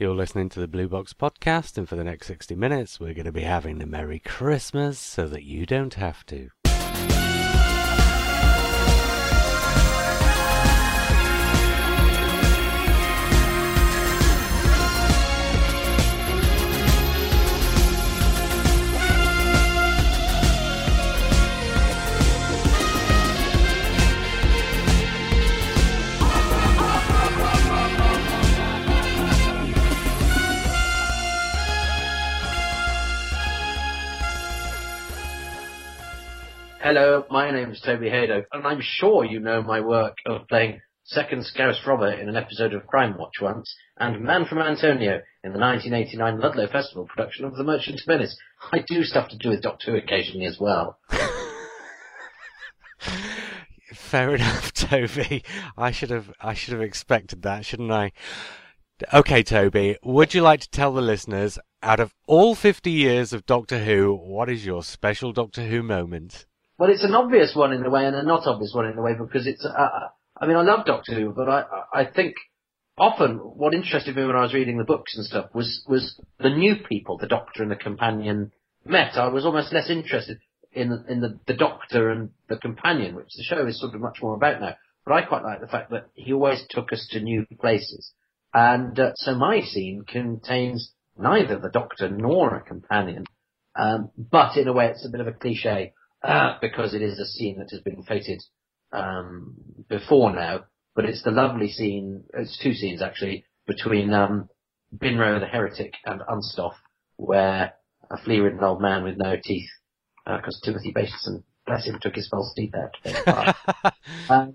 You're listening to the Blue Box Podcast, and for the next 60 minutes, we're going to be having a Merry Christmas so that you don't have to. Hello, my name is Toby Hadoke, and I'm sure you know my work of playing Second Scarce Robber in an episode of Crime Watch once, and Man from Antonio in the 1989 Ludlow Festival production of The Merchant of Venice. I do stuff to do with Doctor Who occasionally as well. Fair enough, Toby. I should have I should have expected that, shouldn't I? Okay, Toby, would you like to tell the listeners, out of all 50 years of Doctor Who, what is your special Doctor Who moment? Well, it's an obvious one in a way and a not obvious one in a way because it's, uh, I mean, I love Doctor Who, but I, I think often what interested me when I was reading the books and stuff was, was the new people the Doctor and the Companion met. I was almost less interested in, in the, the Doctor and the Companion, which the show is sort of much more about now. But I quite like the fact that he always took us to new places. And uh, so my scene contains neither the Doctor nor a companion, um, but in a way it's a bit of a cliche uh, because it is a scene that has been fated um, before now. But it's the lovely scene. It's two scenes actually between um, Binro the heretic and Unstoffe, where a flea-ridden old man with no teeth, because uh, Timothy Bateson, bless him, took his false teeth out. um,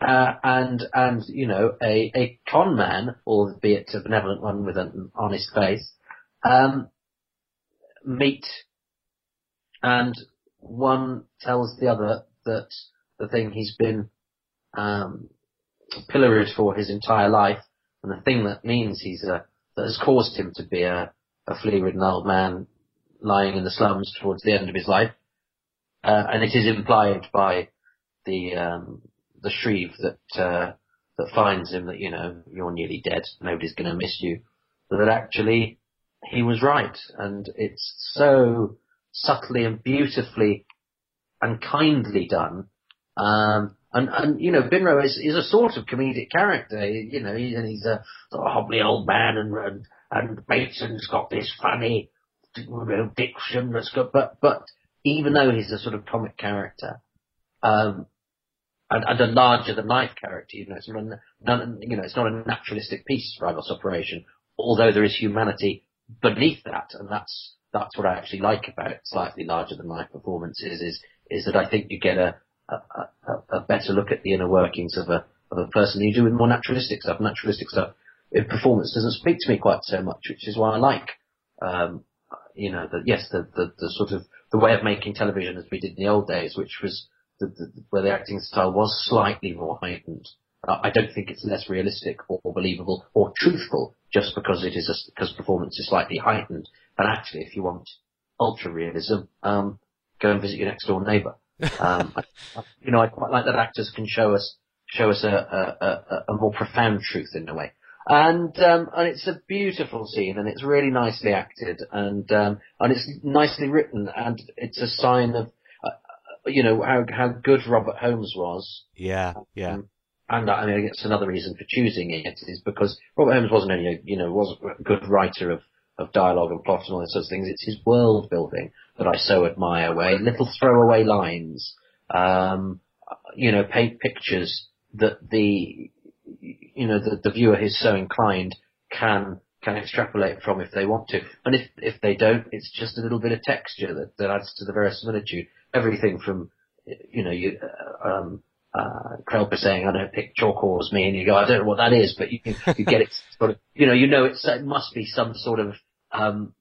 uh, and and you know a a con man, albeit a benevolent one with an honest face, um, meet and one tells the other that the thing he's been um, pilloried for his entire life, and the thing that means he's a that has caused him to be a, a flea-ridden old man lying in the slums towards the end of his life, uh, and it is implied by the um, the Shrieve that uh, that finds him that you know you're nearly dead, nobody's going to miss you, that actually he was right, and it's so subtly and beautifully and kindly done. Um, and, and, you know, Binro is, is a sort of comedic character. You know, he's, he's a sort of hobbly old man and, and, and Bateson's got this funny diction that's good, but, but even though he's a sort of comic character, um, and, and a larger than life character, you know, it's not, a, you know, it's not a naturalistic piece, Ribos Operation, although there is humanity beneath that, and that's that's what I actually like about slightly larger than life performances is is that I think you get a a, a, a better look at the inner workings of a of a person you do with more naturalistic stuff. Naturalistic stuff performance doesn't speak to me quite so much, which is why I like um, you know the yes the, the the sort of the way of making television as we did in the old days, which was the, the, where the acting style was slightly more heightened. I don't think it's less realistic or, or believable or truthful just because it is a, because performance is slightly heightened. And actually, if you want ultra realism, um, go and visit your next door neighbour. Um, I, you know, I quite like that actors can show us show us a, a, a, a more profound truth in a way. And um, and it's a beautiful scene, and it's really nicely acted, and um, and it's nicely written, and it's a sign of uh, you know how how good Robert Holmes was. Yeah, yeah. Um, and I mean, it's another reason for choosing it is because Robert Holmes wasn't only a, you know was a good writer of of dialogue and plot and all those sorts of things. It's his world building that I so admire, where little throwaway lines, um, you know, paint pictures that the you know the, the viewer is so inclined can can extrapolate from if they want to, and if if they don't, it's just a little bit of texture that, that adds to the verisimilitude. Everything from you know you uh, um, uh, Krelper saying, I don't pick chalk ores me, and you go, I don't know what that is, but you, you get it sort of, you know, you know it's, it must be some sort of, um,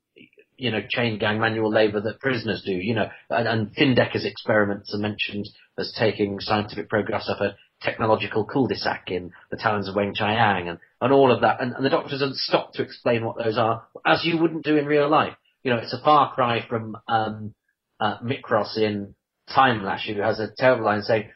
you know, chain gang manual labour that prisoners do, you know, and, and Findecker's experiments are mentioned as taking scientific progress up a technological cul-de-sac in the Talons of Weng-Chiang and, and all of that, and, and the doctor doesn't stop to explain what those are, as you wouldn't do in real life. You know, it's a far cry from, um, uh, Mikros in Timelash, who has a terrible line saying,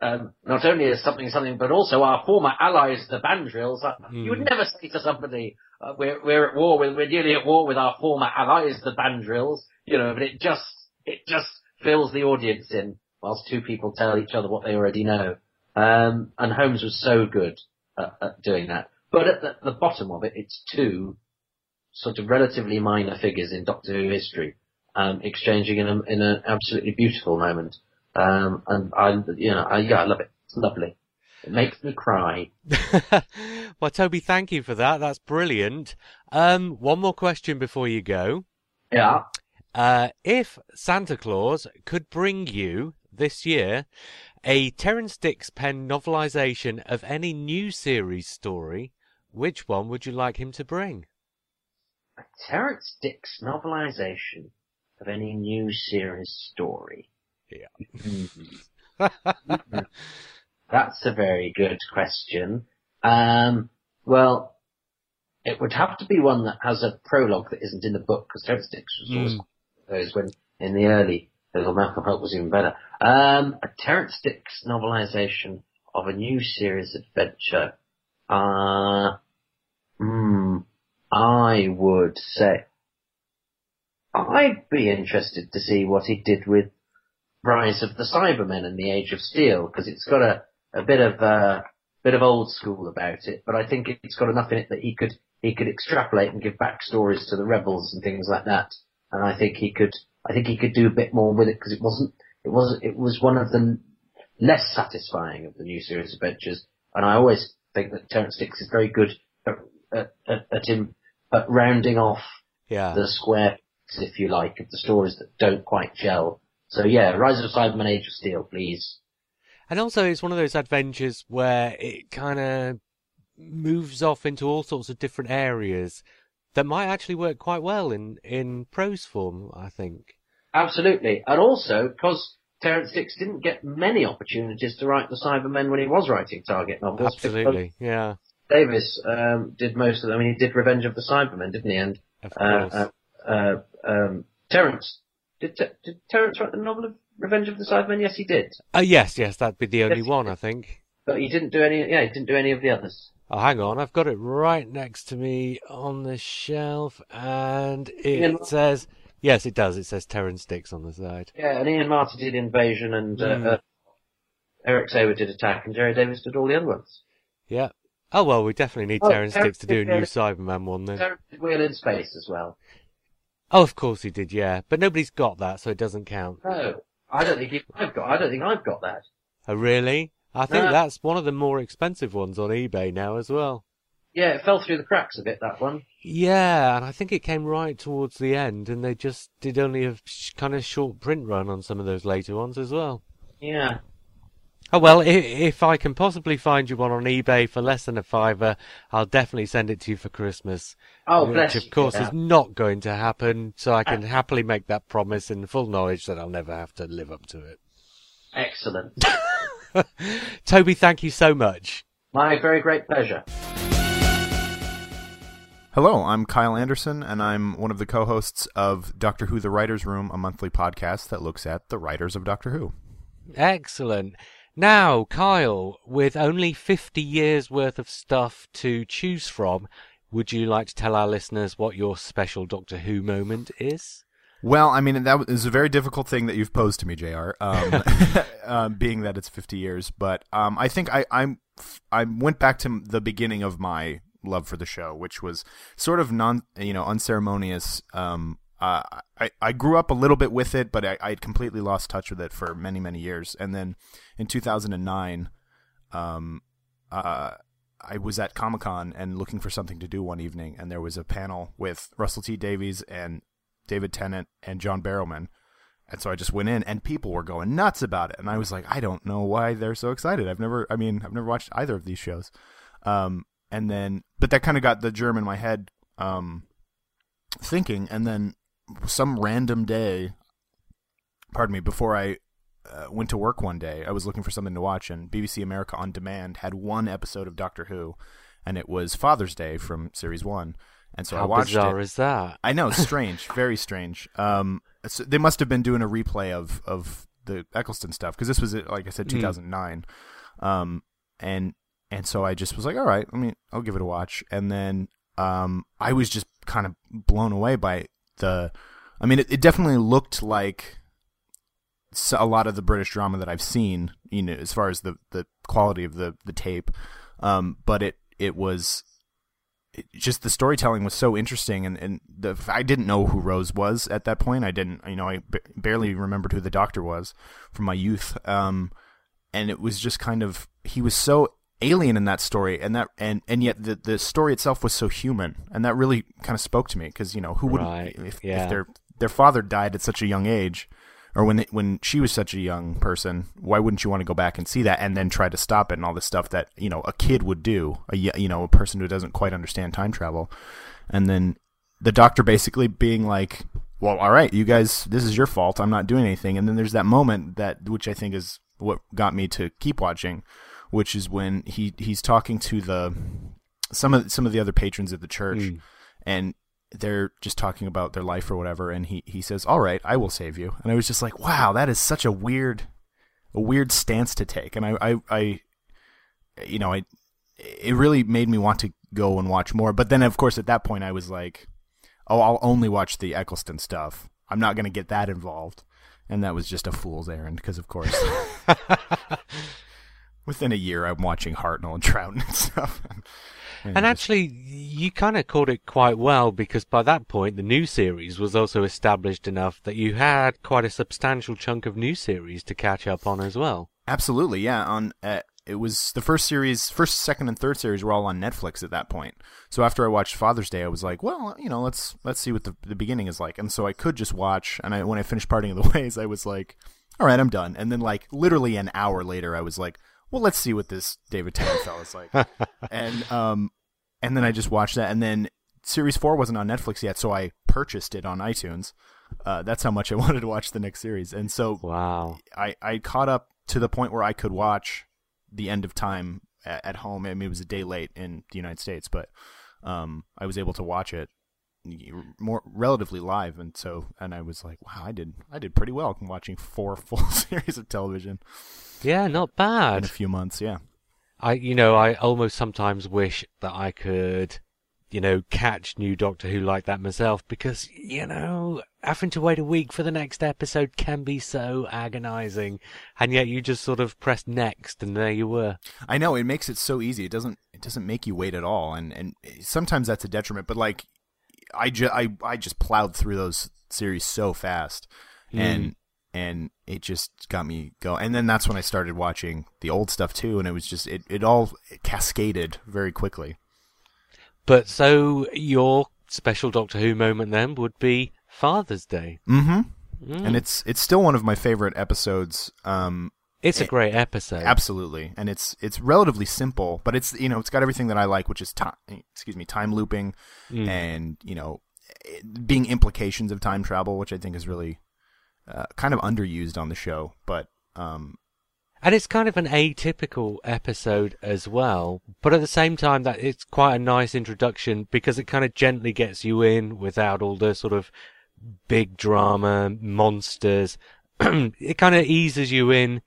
um, not only as something something, but also our former allies, the Bandrils. Uh, You would never say to somebody, uh, "We're we're at war with we're nearly at war with our former allies, the Bandrils." You know, but it just it just fills the audience in whilst two people tell each other what they already know. Um, and Holmes was so good at, at doing that. But at the, the bottom of it, it's two sort of relatively minor figures in Doctor Who history um, exchanging in, a, in an absolutely beautiful moment. Um, and I, you know, I, yeah, I love it. It's lovely. It makes me cry. well, Toby, thank you for that. That's brilliant. Um, one more question before you go. Yeah. Uh, if Santa Claus could bring you this year a Terrance Dicks pen novelization of any new series story, which one would you like him to bring? A Terrance Dicks novelization of any new series story. Yeah. That's a very good question. Um, well, it would have to be one that has a prologue that isn't in the book, because Terrance Dicks was always Mm. those when in the early Little Malcolm Hulke was even better. Um, a Terrance Dicks novelization of a new series adventure. Uh, hmm, I would say I'd be interested to see what he did with Rise of the Cybermen and the Age of Steel because it's got a, a bit of uh, bit of old school about it, but I think it's got enough in it that he could he could extrapolate and give backstories to the rebels and things like that. And I think he could I think he could do a bit more with it because it wasn't it was it was one of the less satisfying of the new series adventures. And I always think that Terrance Dicks is very good at, at, at, at him at rounding off Yeah. the square, if you like, of the stories that don't quite gel. So yeah, Rise of the Cybermen, Age of Steel, please. And also, it's one of those adventures where it kind of moves off into all sorts of different areas that might actually work quite well in, in prose form, I think. Absolutely. And also, because Terrance Dicks didn't get many opportunities to write the Cybermen when he was writing Target novels. Absolutely, yeah, Davis um, did most of them. I mean, he did Revenge of the Cybermen, didn't he? And of uh, uh, uh, um, Terrance did, Te- did Terrance write the novel of Revenge of the Cybermen? Yes, he did. Uh, yes, yes, that'd be the only Yes, one, I think. But he didn't do any. Yeah, he didn't do any of the others. Oh, hang on, I've got it right next to me on the shelf, and Ian- it says, yes, it does. It says Terrance Dicks on the side. Yeah, and Ian Marter did Invasion, and uh, Mm. uh, Eric Saward did Attack, and Gerry Davis did all the other ones. Yeah. Oh well, we definitely need Oh, Terrance Dicks to do a uh, new Cyberman one then. Terrance did Wheel in Space as well. Oh, of course he did, yeah. But nobody's got that, so it doesn't count. No, I don't think I've got. I don't think I've got that. Oh, really? I think No. that's one of the more expensive ones on eBay now as well. Yeah, it fell through the cracks a bit. That one. Yeah, and I think it came right towards the end, and they just did only a sh- kind of short print run on some of those later ones as well. Yeah. Oh well, if, if I can possibly find you one on eBay for less than a fiver, I'll definitely send it to you for Christmas. Oh, which bless of course yeah. is not going to happen, so I can uh, happily make that promise in full knowledge that I'll never have to live up to it. Excellent. Toby, thank you so much. My very great pleasure. Hello, I'm Kyle Anderson, and I'm one of the co hosts of Doctor Who The Writer's Room, a monthly podcast that looks at the writers of Doctor Who. Excellent. Now, Kyle, with only 50 years worth of stuff to choose from, would you like to tell our listeners what your special Doctor Who moment is? Well, I mean, that is a very difficult thing that you've posed to me, JR, um, um, being that it's 50 years. But um, I think I, I'm, I went back to the beginning of my love for the show, which was sort of non, you know, unceremonious. Um, uh, I, I grew up a little bit with it, but I, had completely lost touch with it for many, many years. And then in 2009, um, uh, I was at Comic Con and looking for something to do one evening, and there was a panel with Russell T Davies and David Tennant and John Barrowman. And so I just went in, and people were going nuts about it. And I was like, I don't know why they're so excited. I've never, I mean, I've never watched either of these shows. Um, and then, but that kind of got the germ in my head, um, thinking. And then some random day, pardon me, before I uh, went to work one day, I was looking for something to watch, and BBC America on Demand had one episode of Doctor Who, and it was Father's Day from Series One. And so I watched. How bizarre it. is that? I know, strange, very strange. Um, so they must have been doing a replay of of the Eccleston stuff because this was like I said, 2009, um, and and so I just was like, all right, I mean, I'll give it a watch, and then um, I was just kind of blown away by I mean, it, it definitely looked like a lot of the British drama that I've seen, you know, as far as the the quality of the the tape, um, but it it was it, just the storytelling was so interesting, and and the I didn't know who Rose was at that point. I didn't, you know, I b- barely remembered who the Doctor was from my youth, um, and it was just kind of he was so alien in that story and that and and yet the the story itself was so human and that really kind of spoke to me because you know who wouldn't Right, if, yeah. if their their father died at such a young age or when they, when she was such a young person why wouldn't you want to go back and see that and then try to stop it and all this stuff that you know a kid would do a you know a person who doesn't quite understand time travel and then the doctor basically being like well all right you guys this is your fault i'm not doing anything and then there's that moment that which i think is what got me to keep watching which is when he he's talking to the some of some of the other patrons of the church Mm. and they're just talking about their life or whatever. And he he says all right i will save you. And i was just like wow that is such a weird a weird stance to take. And i i, I you know i it really made me want to go and watch more. But then of course at that point i was like oh i'll only watch the eccleston stuff. I'm not going to get that involved. And that was just a fool's errand because of course within a year i'm watching hartnell and troughton and stuff And just- actually, you kind of caught it quite well because by that point, the new series was also established enough that you had quite a substantial chunk of new series to catch up on as well. Absolutely, yeah. On uh, it was the first series, first, second, and third series were all on Netflix at that point. So after I watched Father's Day, I was like, well, you know, let's let's see what the the beginning is like. And so I could just watch. And I when I finished Parting of the Ways, I was like, all right, I'm done. And then like literally an hour later, I was like, well, let's see what this David Tennant fella's like. and um, and then I just watched that. And then series four wasn't on Netflix yet, so I purchased it on iTunes. Uh, that's how much I wanted to watch the next series. And so Wow. I, I caught up to the point where I could watch the end of time at, at home. I mean, it was a day late in the United States, but um, I was able to watch it more relatively live, and so and I was like, wow, I did I did pretty well watching four full series of television Yeah, not in bad. a few months. Yeah, I, you know, I almost sometimes wish that I could, you know, catch new Doctor Who like that myself because, you know, having to wait a week for the next episode can be so agonizing. And yet you just sort of press next and there you were. I know it makes it so easy. It doesn't it doesn't make you wait at all, and and sometimes that's a detriment. But like, I just I I just plowed through those series so fast, and mm. And it just got me going. And then that's when I started watching the old stuff too, and it was just it it all cascaded very quickly. But so your special Doctor Who moment then would be Father's Day. Mm-hmm. Mm. And it's it's still one of my favorite episodes. Um, It's a it- great episode. Absolutely, and it's it's relatively simple, but it's you know it's got everything that I like, which is time. Excuse me, time looping, Mm. and you know, it- being implications of time travel, which I think is really uh, kind of underused on the show. But um, And it's kind of an atypical episode as well, but at the same time that it's quite a nice introduction because it kind of gently gets you in without all the sort of big drama, monsters. it kind of eases you in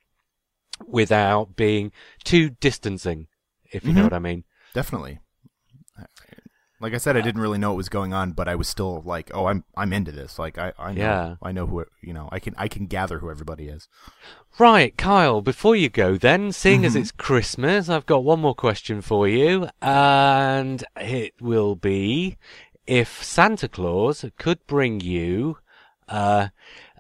without being too distancing, if you know Mhm. what I mean. definitely, like I said, I didn't really know what was going on, but I was still like, oh, I'm I'm into this. Like I I know Yeah. I know who it- you know I can I can gather who everybody is. Right, Kyle, before you go then, seeing as Mhm. it's Christmas, I've got one more question for you, and it will be if Santa Claus could bring you uh,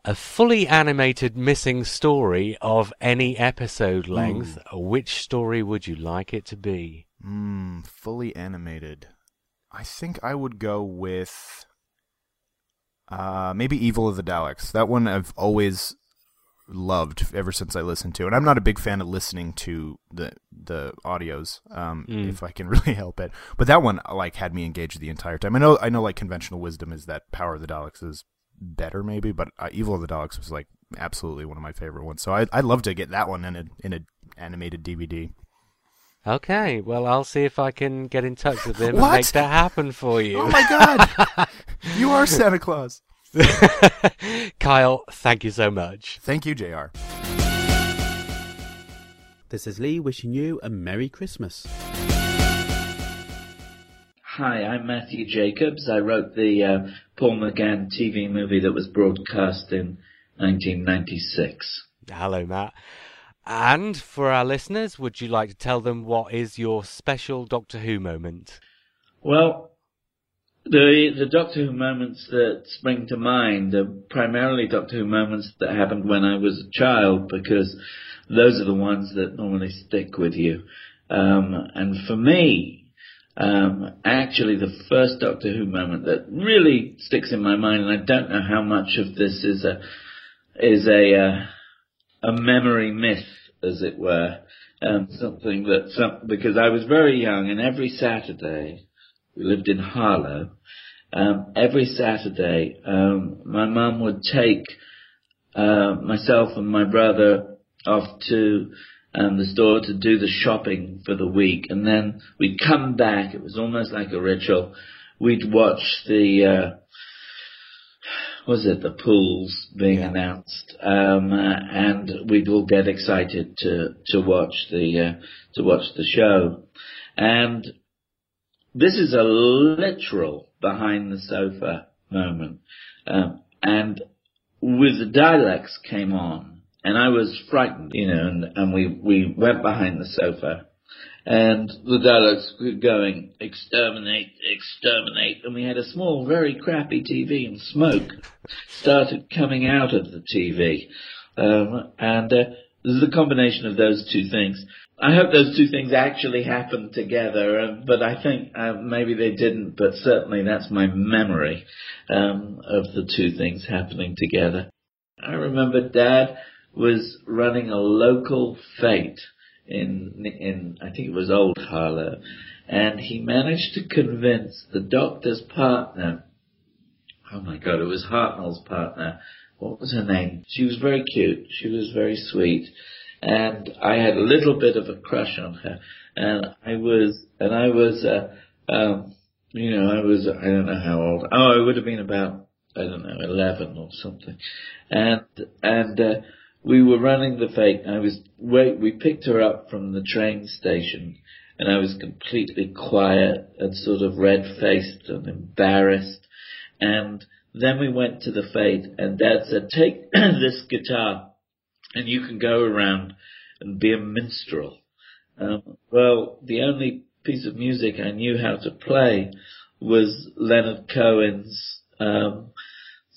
a fully animated missing story of any episode length, which story would you like it to be? Mm, fully animated. I think I would go with uh, maybe Evil of the Daleks. That one I've always loved ever since I listened to. And I'm not a big fan of listening to the the audios, um, Mm. if I can really help it. But that one like had me engaged the entire time. I know I know like conventional wisdom is that Power of the Daleks is better maybe, but uh, Evil of the Daleks was like absolutely one of my favorite ones. So I I'd love to get that one in a in a animated DVD. Okay, well, I'll see if I can get in touch with him and make that happen for you. Oh my god. you are Santa Claus. Kyle, thank you so much. Thank you, JR. This is Lee wishing you a Merry Christmas. Hi, I'm Matthew Jacobs. I wrote the uh, Paul McGann TV movie that was broadcast in 1996. Hello, Matt. And for our listeners, would you like to tell them what is your special Doctor Who moment? Well, the the Doctor Who moments that spring to mind are primarily Doctor Who moments that happened when I was a child because those are the ones that normally stick with you. Um, and for me, um, actually, the first Doctor Who moment that really sticks in my mind, and I don't know how much of this is a is a uh, a memory myth, as it were, um, something that some, because I was very young, and every Saturday we lived in Harlow. Um, every Saturday, um, my mum would take uh, myself and my brother off to um, the store to do the shopping for the week, and then we'd come back. It was almost like a ritual. We'd watch the uh, was it the pools being Yeah. announced, um, and we'd all get excited to to watch the uh, to watch the show, and this is a literal behind the sofa moment, um, and with the Daleks came on, and I was frightened, you know, and, and we, we went behind the sofa, and the Daleks were going, exterminate, exterminate, and we had a small, very crappy TV, and smoke started coming out of the TV, um, and uh, this is a combination of those two things. I hope those two things actually happened together, uh, but I think uh, maybe they didn't, but certainly that's my memory um, of the two things happening together. I remember Dad was running a local fete in in I think it was Old Harlow, and he managed to convince the doctor's partner. Oh my God, it was Hartnell's partner. What was her name? She was very cute. She was very sweet, and I had a little bit of a crush on her. And I was, and I was, uh, um, you know, I was, I don't know how old. Oh, I would have been about, I don't know, eleven or something. And and uh, we were running the fete. I was wait. We picked her up from the train station, and I was completely quiet and sort of red faced and embarrassed. And then we went to the fete, and Dad said, "Take this guitar, and you can go around and be a minstrel." Um, well, the only piece of music I knew how to play was Leonard Cohen's um,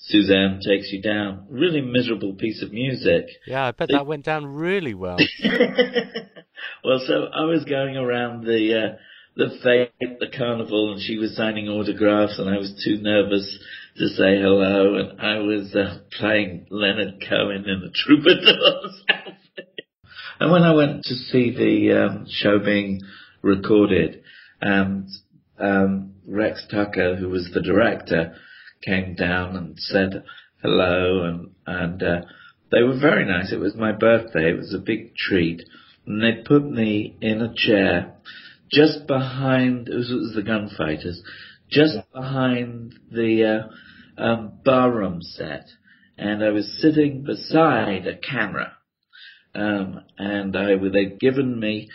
"Suzanne Takes You Down." Really miserable piece of music. Yeah, I bet that went down really well. well, so I was going around the uh, the fete, the carnival, and she was signing autographs, and I was too nervous to say hello, and I was uh, playing Leonard Cohen in the troubadour's outfit. And when I went to see the um, show being recorded, and um, Rex Tucker, who was the director, came down and said hello, and and uh, they were very nice. It was my birthday. It was a big treat, and they put me in a chair just behind. It was, it was the gunfighters, just behind the uh, um, barroom set, and I was sitting beside a camera, um, and I they'd given me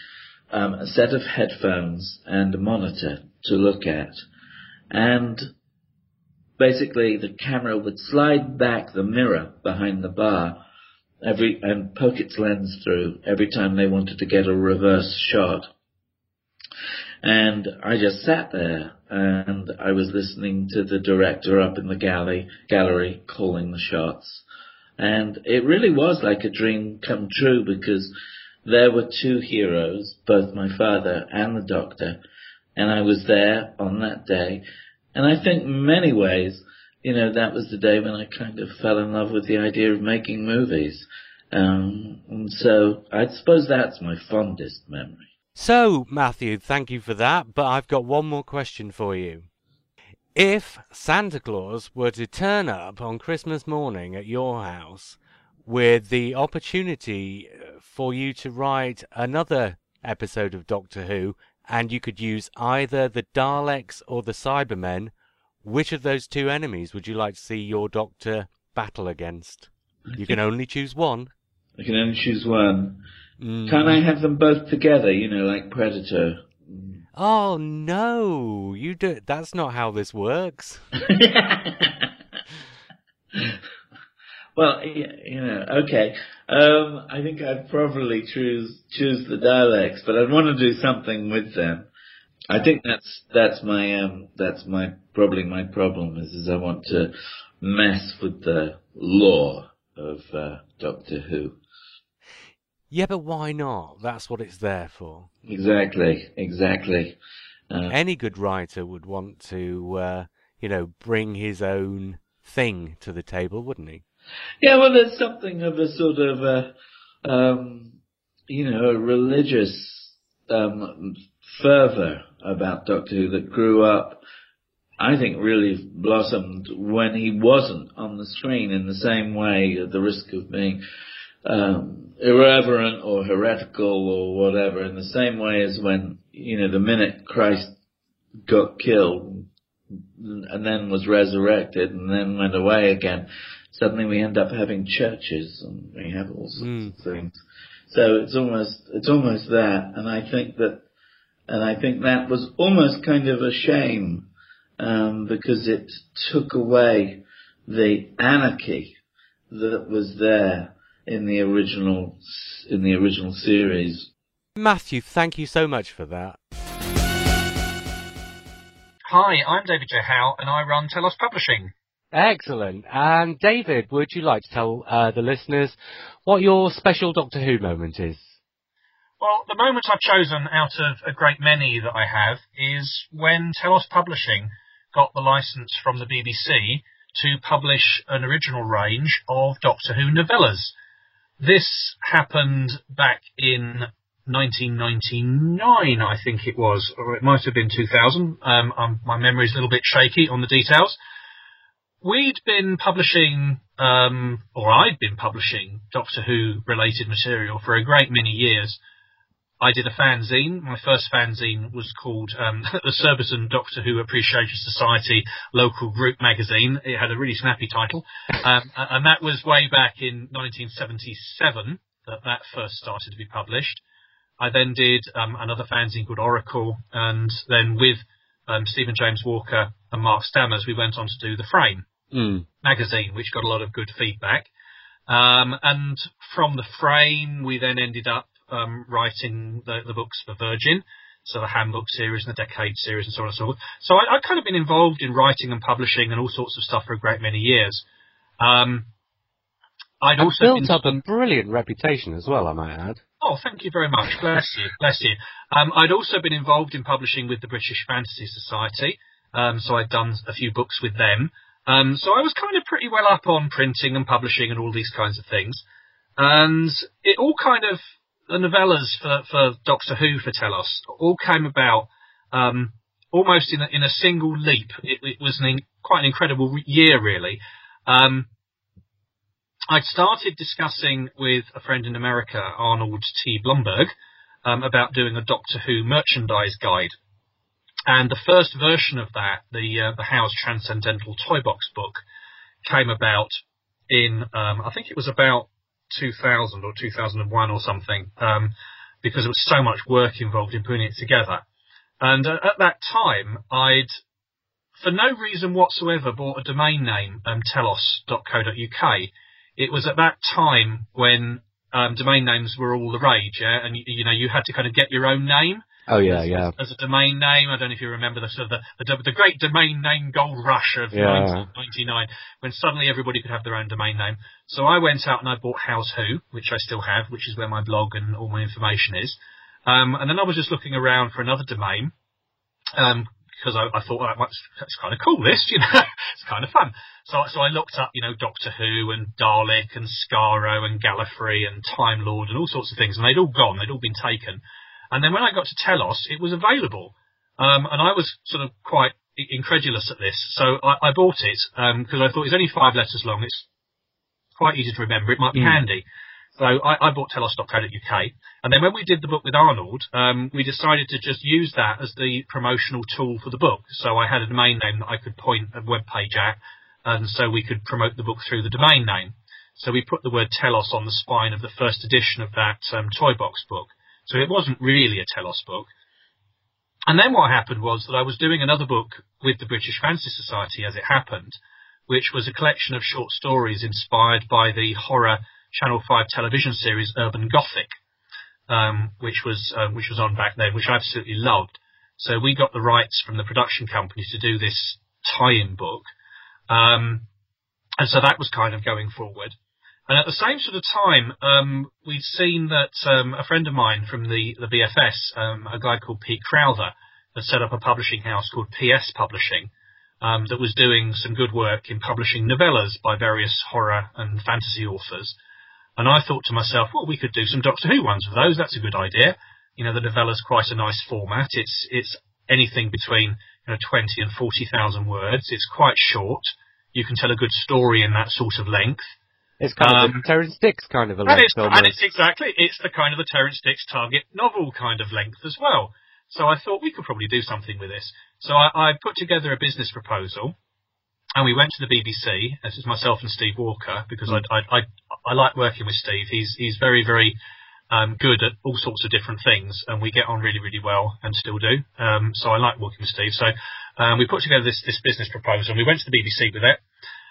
um, a set of headphones and a monitor to look at, and basically the camera would slide back the mirror behind the bar every and poke its lens through every time they wanted to get a reverse shot. And I just sat there and I was listening to the director up in the galley, gallery calling the shots. And it really was like a dream come true because there were two heroes, both my father and the doctor, and I was there on that day. And I think many ways, you know, that was the day when I kind of fell in love with the idea of making movies. Um, and so I suppose that's my fondest memory. So, Matthew, thank you for that, but I've got one more question for you. If Santa Claus were to turn up on Christmas morning at your house with the opportunity uh, for you to write another episode of Doctor Who, and you could use either the Daleks or the Cybermen, which of those two enemies would you like to see your Doctor battle against? You can only choose one. I can only choose one. Mm. Can't I have them both together? You know, like Predator. Oh no, you do. That's not how this works. well, you know, okay. Um, I think I'd probably choose choose the Daleks, but I'd want to do something with them. I think that's that's my um that's my probably my problem is is I want to mess with the lore of uh, Doctor Who. Yeah, but why not? That's what it's there for. Exactly, exactly. Uh, Any good writer would want to, uh, you know, bring his own thing to the table, wouldn't he? Yeah, well, there's something of a sort of a, um, you know, a religious um, fervor about Doctor Who that grew up. I think really blossomed when he wasn't on the screen in the same way, at the risk of being um, irreverent or heretical or whatever, in the same way as when you know the minute Christ got killed and then was resurrected and then went away again suddenly we end up having churches and we have all sorts Mm. of things. So it's almost it's almost that, and I think that and I think that was almost kind of a shame um, because it took away the anarchy that was there in the original in the original series. Matthew, thank you so much for that. Hi, I'm David J. Howe, and I run Telos Publishing. Excellent. And David, would you like to tell uh, the listeners what your special Doctor Who moment is? Well, the moment I've chosen out of a great many that I have is when Telos Publishing got the license from the BBC to publish an original range of Doctor Who novellas. This happened back in 1999, I think it was, or it might have been 2000. Um, um, my memory is a little bit shaky on the details. We'd been publishing, um, or I'd been publishing Doctor Who related material for a great many years. I did a fanzine. My first fanzine was called um, the Surbiton Doctor Who Appreciation Society Local Group Magazine. It had a really snappy title, um, and that was way back in 1977 that that first started to be published. I then did um, another fanzine called Oracle, and then with um, Stephen James Walker and Mark Stammers, we went on to do the Frame Mm. magazine, which got a lot of good feedback. Um, and from the frame, we then ended up um, writing the, the books for Virgin, so the Handbook series and the Decade series and so on and so forth. So I, I've kind of been involved in writing and publishing and all sorts of stuff for a great many years. Um, I'd And also built up a brilliant reputation as well, I might add. Oh, thank you very much. Bless you. Bless you. Um, I'd also been involved in publishing with the British Fantasy Society, um, so I'd done a few books with them. Um, so I was kind of pretty well up on printing and publishing and all these kinds of things. And it all kind of, the novellas for, for Doctor Who for Telos all came about um, almost in a, in a single leap. It, it was an in, quite an incredible re- year, really. Um, I'd started discussing with a friend in America, Arnold T. Blumberg, um, about doing a Doctor Who merchandise guide. And the first version of that, the uh, the Howe's Transcendental Toy Box book, came about in um, I think it was about 2000 or 2001 or something, um, because there was so much work involved in putting it together. And uh, at that time, I'd for no reason whatsoever bought a domain name, um, telos.co.uk. It was at that time when um, domain names were all the rage, yeah, and you know you had to kind of get your own name Oh yeah, as, yeah. as, as a domain name. I don't know if you remember the sort of the, the, the great domain name gold rush of Yeah. 1999 when suddenly everybody could have their own domain name. So I went out and I bought Howe's Who, which I still have, which is where my blog and all my information is. Um, and then I was just looking around for another domain. Um, because I, I thought well, that's, that's kind of cool. This, you know, it's kind of fun. So, so I looked up, you know, Doctor Who and Dalek and Skaro and Gallifrey and Time Lord and all sorts of things, and they'd all gone. They'd all been taken. And then when I got to Telos, it was available. Um, and I was sort of quite incredulous at this. So I, I bought it, because I thought it's only five letters long. It's quite easy to remember. It might be Mm. handy. So I, I bought telos.co.uk, and then when we did the book with Arnold, um, we decided to just use that as the promotional tool for the book. So I had a domain name that I could point a web page at, and so we could promote the book through the domain name. So we put the word Telos on the spine of the first edition of that um, toy box book. So it wasn't really a Telos book. And then what happened was that I was doing another book with the British Fantasy Society as it happened, which was a collection of short stories inspired by the horror Channel 5 television series Urban Gothic, um, which was uh, which was on back then, which I absolutely loved. So we got the rights from the production company to do this tie-in book, um, and so that was kind of going forward. And at the same sort of time, um, we'd seen that um, a friend of mine from the, the BFS, um, a guy called Pete Crowther, had set up a publishing house called PS Publishing um, that was doing some good work in publishing novellas by various horror and fantasy authors. And I thought to myself, well, we could do some Doctor Who ones with those. That's a good idea. You know, the novella's quite a nice format. It's it's anything between you know 20 and 40,000 words. It's quite short. You can tell a good story in that sort of length. It's kind of Um, a Terrance Dicks kind of a And length it's, and it's exactly, it's the kind of the Terrance Dicks target novel kind of length as well. So I thought we could probably do something with this. So I, I put together a business proposal and we went to the BBC. This is myself and Steve Walker because I, I, I, I like working with Steve. He's, he's very, very, um, good at all sorts of different things and we get on really, really well and still do. Um, so I like working with Steve. So, um, we put together this, this business proposal and we went to the BBC with it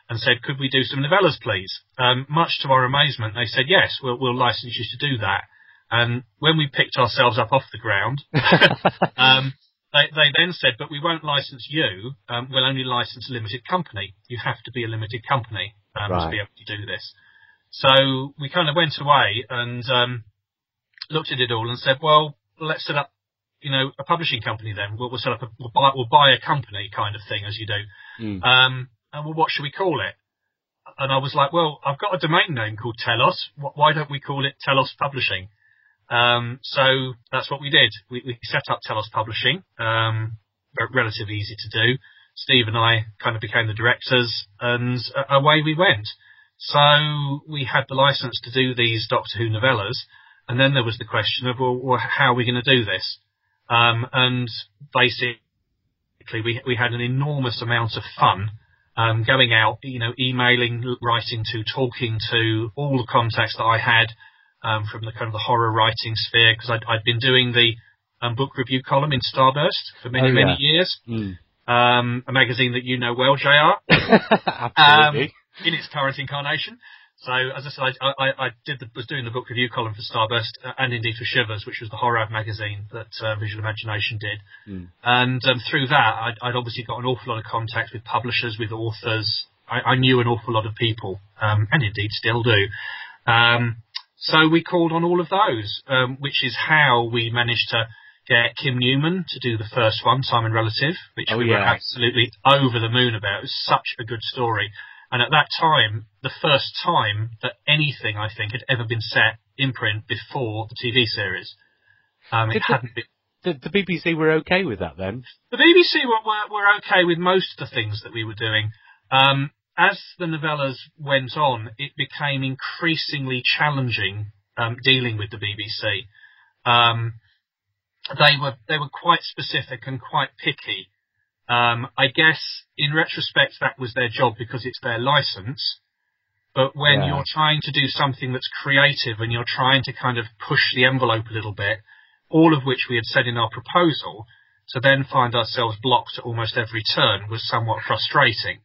and said, could we do some novellas, please? Um, much to our amazement, they said, yes, we'll, we'll license you to do that. And when we picked ourselves up off the ground, um, they, they then said, but we won't license you. Um, we'll only license a limited company. You have to be a limited company um, Right. to be able to do this. So we kind of went away and um, looked at it all and said, well, let's set up, you know, a publishing company then. We'll, we'll set up a, we'll buy, we'll buy a company kind of thing as you do. Mm. And well, what should we call it? And I was like, well, I've got a domain name called Telos. Why don't we call it Telos Publishing? Um, so that's what we did. We, we set up Telos Publishing, um, relatively easy to do. Steve and I kind of became the directors and away we went. So we had the license to do these Doctor Who novellas. And then there was the question of, well, well how are we going to do this? Um, and basically we, we had an enormous amount of fun um, going out, you know, emailing, writing to, talking to all the contacts that I had um, from the kind of the horror writing sphere because I'd, I'd been doing the um, book review column in Starburst for many, Oh, many years, Mm. um, a magazine that you know well, JR Absolutely. in its current incarnation. So, as I said, I, I, I did the, was doing the book review column for Starburst uh, and indeed for Shivers, which was the horror magazine that uh, Visual Imagination did. Mm. And um, through that, I'd, I'd obviously got an awful lot of contact with publishers, with authors. I, I knew an awful lot of people, um, and indeed still do. Um, so we called on all of those, um, which is how we managed to get Kim Newman to do the first one, Time and Relative, which Oh, we were absolutely over the moon about. It was such a good story. And at that time, the first time that anything, I think, had ever been set in print before the TV series. Um, it the- hadn't been. The, the BBC were okay with that then. The BBC were, were, were okay with most of the things that we were doing. Um, as the novellas went on, it became increasingly challenging um, dealing with the BBC. Um, they were they were quite specific and quite picky. Um, I guess in retrospect that was their job because it's their license. But when Yeah. you're trying to do something that's creative and you're trying to kind of push the envelope a little bit, all of which we had said in our proposal, to then find ourselves blocked at almost every turn was somewhat frustrating.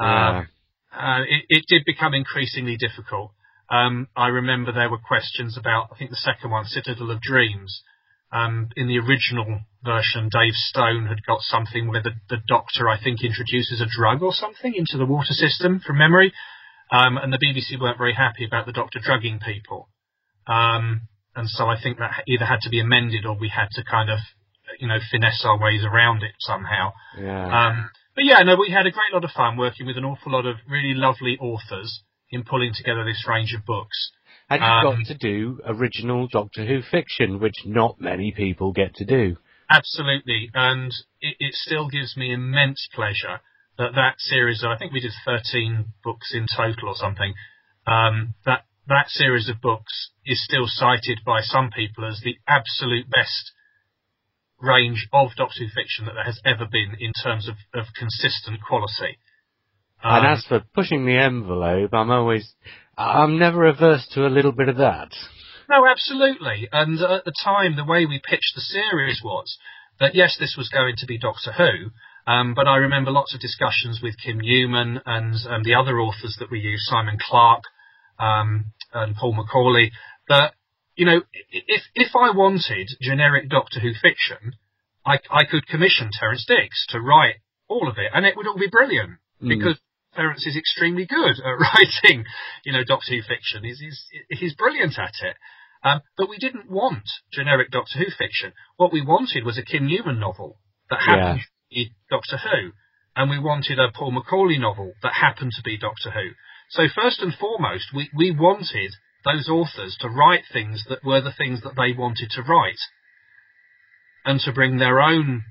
Yeah. Um, uh, it, it did become increasingly difficult. Um, I remember there were questions about, I think the second one, Citadel of Dreams. Um, in the original version, Dave Stone had got something where the, the doctor, I think, introduces a drug or something into the water system from memory. Um, and the BBC weren't very happy about the doctor drugging people. Um, and so I think that either had to be amended or we had to kind of, you know, finesse our ways around it somehow. Yeah. Um, but yeah, no, we had a great lot of fun working with an awful lot of really lovely authors in pulling together this range of books. And you've um, got to do original Doctor Who fiction, which not many people get to do. Absolutely, and it, it still gives me immense pleasure that that series, I think we did 13 books in total or something, um, that that series of books is still cited by some people as the absolute best range of Doctor Who fiction that there has ever been in terms of, of consistent quality. and Um, as for pushing the envelope, I'm always, I'm never averse to a little bit of that. No, absolutely. And at the time, the way we pitched the series was that yes, this was going to be Doctor Who, um, but I remember lots of discussions with Kim Newman and um, the other authors that we used, Simon Clark um, and Paul McAuley, that you know, if if I wanted generic Doctor Who fiction, I, I could commission Terrance Dicks to write all of it, and it would all be brilliant Mm. because Terrance is extremely good at writing, you know, Doctor Who fiction. He's he's, he's brilliant at it. Um, but we didn't want generic Doctor Who fiction. What we wanted was a Kim Newman novel that happened to be Doctor Who, and we wanted a Paul McAuley novel that happened to be Doctor Who. So first and foremost, we, we wanted those authors to write things that were the things that they wanted to write, and to bring their own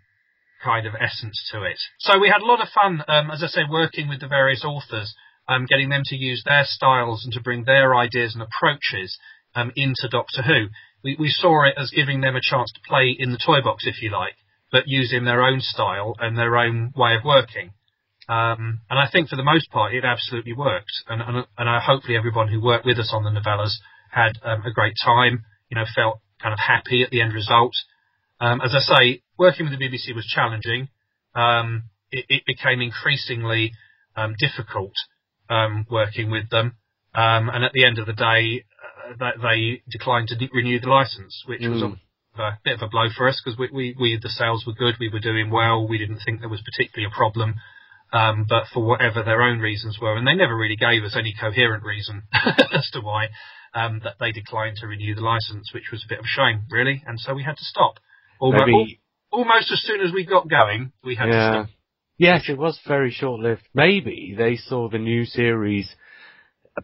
kind of essence to it. So we had a lot of fun, um, as I say, working with the various authors, um, getting them to use their styles and to bring their ideas and approaches um, into Doctor Who. We, we saw it as giving them a chance to play in the toy box, if you like, but using their own style and their own way of working. Um, and I think for the most part, it absolutely worked. And, and, and I, hopefully everyone who worked with us on the novellas had um, a great time, you know, felt kind of happy at the end result. Um, as I say, working with the BBC was challenging. Um, it, it became increasingly um, difficult um, working with them. Um, and at the end of the day, uh, they, they declined to de- renew the license, which was Mm. a, a bit of a blow for us because we, we, we, the sales were good, we were doing well, we didn't think there was particularly a problem. Um, but for whatever their own reasons were, and they never really gave us any coherent reason as to why, um, that they declined to renew the license, which was a bit of a shame, really, and so we had to stop. Almost, Maybe, almost as soon as we got going, we had to yeah. stop. Yes, it was very short-lived. Maybe they saw the new series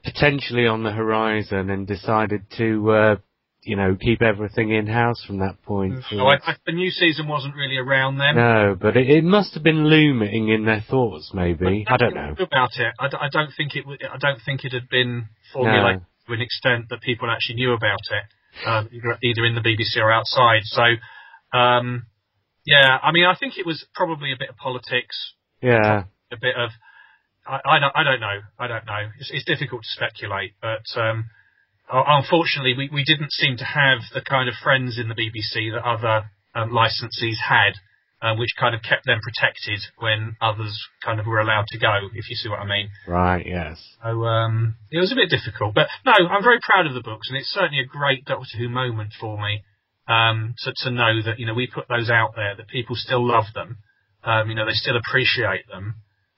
potentially on the horizon and decided to, uh, you know, keep everything in-house from that point. So I, I, the new season wasn't really around then. No, but it, it must have been looming in their thoughts, maybe. I don't know. about it. I, don't think it. I don't think it had been formulated to an extent that people actually knew about it, um, either, either in the BBC or outside. So, um, yeah, I mean, I think it was probably a bit of politics, Yeah. a bit of. I, I don't. I don't know. I don't know. It's, it's difficult to speculate, but um, unfortunately, we, we didn't seem to have the kind of friends in the BBC that other um, licensees had, uh, which kind of kept them protected when others kind of were allowed to go. If you see what I mean. Right, yes. So um, it was a bit difficult, but no, I'm very proud of the books, and it's certainly a great Doctor Who moment for me um, to to know that you know we put those out there, that people still love them, um, you know they still appreciate them,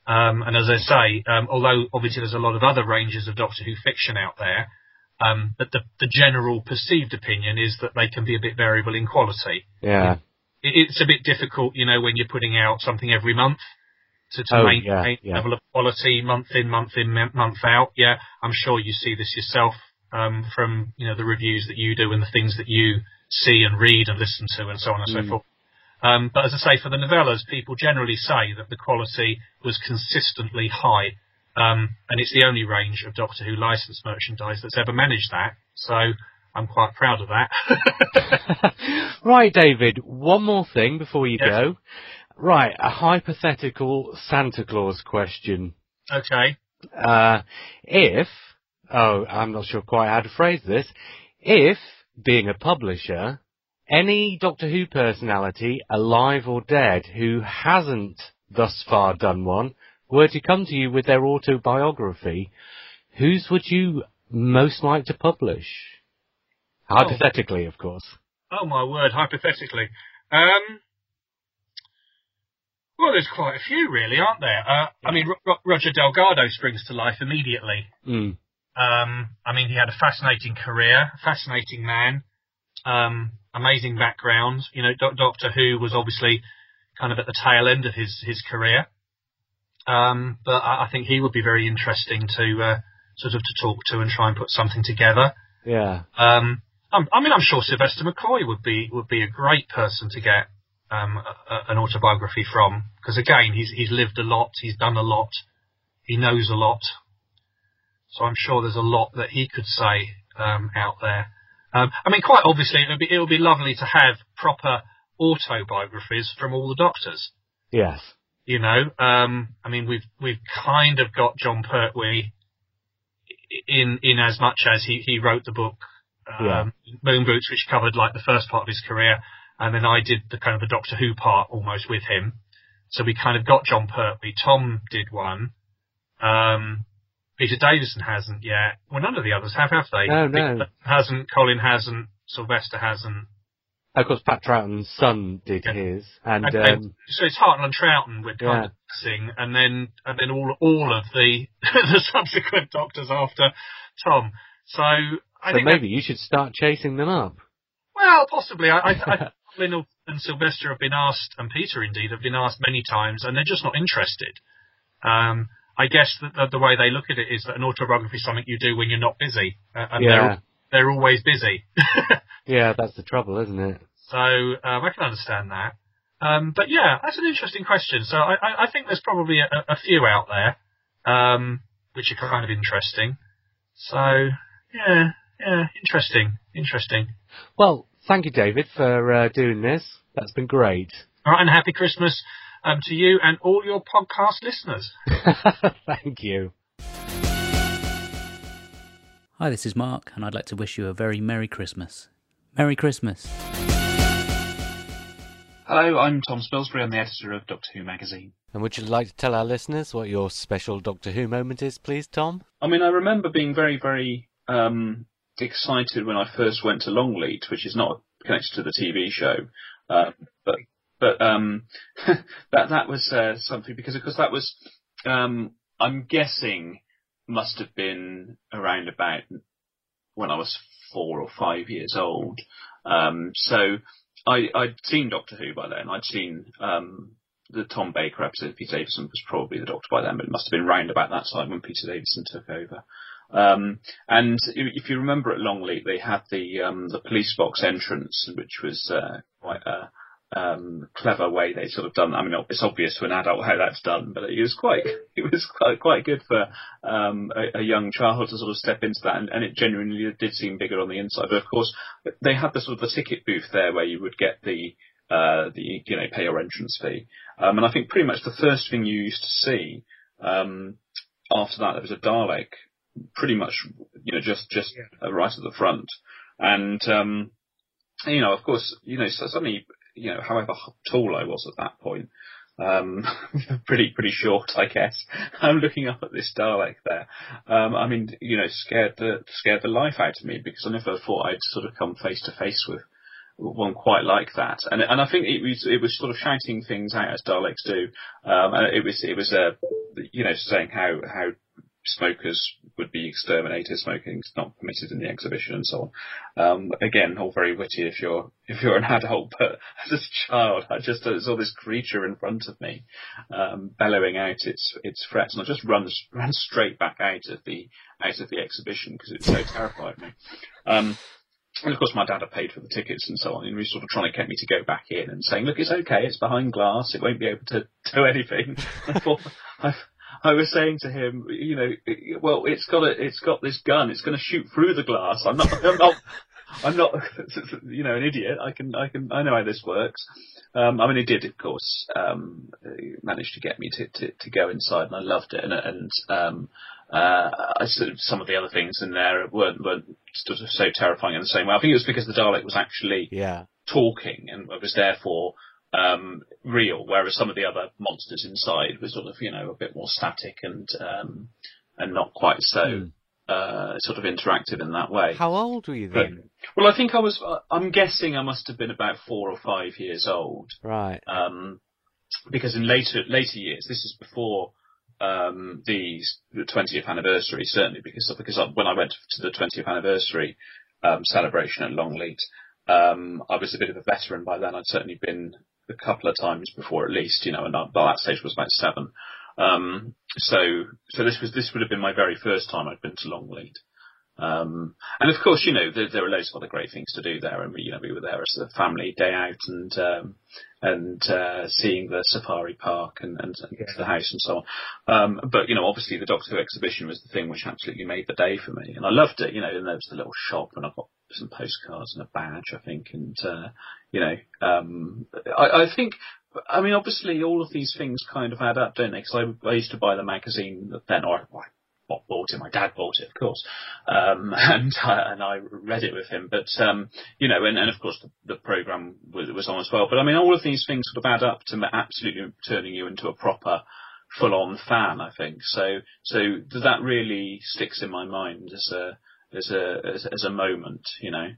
um, and as I say, um, although obviously there's a lot of other ranges of Doctor Who fiction out there, um, but the the general perceived opinion is that they can be a bit variable in quality. Yeah. It, it's a bit difficult, you know, when you're putting out something every month to, to Oh, maintain yeah, yeah. level of quality month in, month in, month out. Yeah, I'm sure you see this yourself um, from you know the reviews that you do and the things that you see and read and listen to and so on and Mm. so forth. Um, but as I say, for the novellas, people generally say that the quality was consistently high, um, and it's the only range of Doctor Who licensed merchandise that's ever managed that. So I'm quite proud of that. right, David, one more thing before you Yes. go. Right, a hypothetical Santa Claus question. okay. Uh, if, oh, I'm not sure quite how to phrase this, if, being a publisher, any Doctor Who personality, alive or dead, who hasn't thus far done one, were to come to you with their autobiography, whose would you most like to publish? Hypothetically, of course. Oh my word, hypothetically. Um, well, there's quite a few, really, aren't there? Uh, I mean, Ro- Ro- Roger Delgado springs to life immediately. Mm. Um, I mean, he had a fascinating career, fascinating man, um, amazing background. You know, Do- Doctor Who was obviously kind of at the tail end of his his career, um, but I, I think he would be very interesting to uh, sort of to talk to and try and put something together. Yeah. Um, I'm, I mean, I'm sure Sylvester McCoy would be would be a great person to get um, a, a- an autobiography from because again, he's he's lived a lot, he's done a lot, he knows a lot. So I'm sure there's a lot that he could say um, out there. Um, I mean, quite obviously, it would be it would be lovely to have proper autobiographies from all the doctors. Yes. You know, um, I mean, we've we've kind of got Jon Pertwee in in as much as he he wrote the book um, Yeah. Moon Boots, which covered like the first part of his career, and then I did the kind of the Doctor Who part almost with him. So we kind of got Jon Pertwee. Tom did one. Um, Peter Davison hasn't yet. Well, none of the others have, have they? No, no. Hasn't. Colin hasn't. Sylvester hasn't. Of course, Pat Troughton's son did Yeah. his, and And- and um, so it's Hartnell and Troughton we're kind Yeah. of sing, and then and then all all of the the subsequent doctors after Tom. So I so think that- maybe you should start chasing them up. well, possibly. I, I, I Colin and Sylvester have been asked, and Peter indeed have been asked many times, and they're just not interested. Um, I guess that the, the way they look at it is that an autobiography is something you do when you're not busy, uh, and Yeah. they're they're always busy. Yeah, that's the trouble, isn't it? So um, I can understand that. Um, but yeah, that's an interesting question. So I, I, I think there's probably a, a few out there um, which are kind of interesting. So yeah, yeah, interesting, interesting. Well, thank you, David, for uh, doing this. That's been great. All right, and happy Christmas um, to you and all your podcast listeners. thank you. Hi, this is Mark, and I'd like to wish you a very Merry Christmas. Merry Christmas. Hello, I'm Tom Spilsbury. I'm the editor of Doctor Who magazine. And would you like to tell our listeners what your special Doctor Who moment is, please, Tom? I mean, I remember being very, very um, excited when I first went to Longleat, which is not connected to the TV show, uh, but but um, that that was uh, something because of course that was um, I'm guessing must have been around about when I was four or five years old. Um, so I, I'd seen Doctor Who by then. I'd seen um, the Tom Baker episode. Peter Davison was probably the Doctor by then, but it must have been round about that time when Peter Davison took over. Um, and if you remember at Longleat, they had the um, the police box entrance, which was uh, quite a um, clever way they sort of done. I mean, it's obvious to an adult how that's done, but it was quite it was quite quite good for um, a, a young child to sort of step into that, and, and it genuinely did seem bigger on the inside. But of course, they had the sort of the ticket booth there where you would get the uh, the you know pay your entrance fee, um, and I think pretty much the first thing you used to see um, after that there was a Dalek, pretty much you know just just uh, right at the front, and um, you know of course you know so suddenly you know however tall I was at that point. Um, pretty pretty short, I guess. I'm looking up at this Dalek there. Um, I mean, you know, scared the scared the life out of me because I never thought I'd sort of come face to face with one quite like that. And and I think it was it was sort of shouting things out as Daleks do. Um, and it was it was uh, you know saying how how smokers would be exterminated, smoking is not permitted in the exhibition and so on. Um, again, all very witty if you're if you're an adult, but as a child, I just uh, saw this creature in front of me, um, bellowing out its its threats, and I just run ran straight back out of the out of the exhibition because it so terrified me. Um, and of course, my dad had paid for the tickets and so on, and he was sort of trying to get me to go back in and saying, "Look, it's okay. It's behind glass. It won't be able to do anything." I thought, I, I was saying to him, you know, well, it's got a, it's got this gun. It's going to shoot through the glass. I'm not, I'm not, I'm not, you know, an idiot. I can, I can, I know how this works. Um, I mean, he did, of course, um, manage to get me to, to, to go inside, and I loved it. And, and um, uh, I sort of, some of the other things in there weren't, weren't sort of so terrifying in the same way. I think it was because the Dalek was actually Yeah. talking and was therefore um, real, whereas some of the other monsters inside were sort of, you know, a bit more static and um, and not quite so uh, sort of interactive in that way. How old were you But- then? well, I think I was. uh, I'm guessing I must have been about four or five years old, Right. um, because in later later years, this is before um, the the 20th anniversary, certainly because because I, when I went to the 20th anniversary um, celebration at Longleat, um, I was a bit of a veteran by then. I'd certainly been a couple of times before, at least, you know, and by that stage was about seven. Um, so so this was this would have been my very first time I'd been to Longleat. Um, and of course, you know, there, there, are loads of other great things to do there. And we, you know, we were there as a family day out and, um, and, uh, seeing the safari park and, and, and yeah. the house and so on. Um, but, you know, obviously the Doctor Who exhibition was the thing which absolutely made the day for me. And I loved it, you know, and there was the little shop and I got some postcards and a badge, I think. And, uh, you know, um, I, I think I mean, obviously, all of these things kind of add up, don't they? Because I, I used to buy the magazine then, or I bought it. My dad bought it, of course, um, and I, and I read it with him. But um, you know, and, and of course the, the program was, was on as well. But I mean, all of these things sort of add up to absolutely turning you into a proper full-on fan. I think so. So that really sticks in my mind as a as a as, as a moment, you know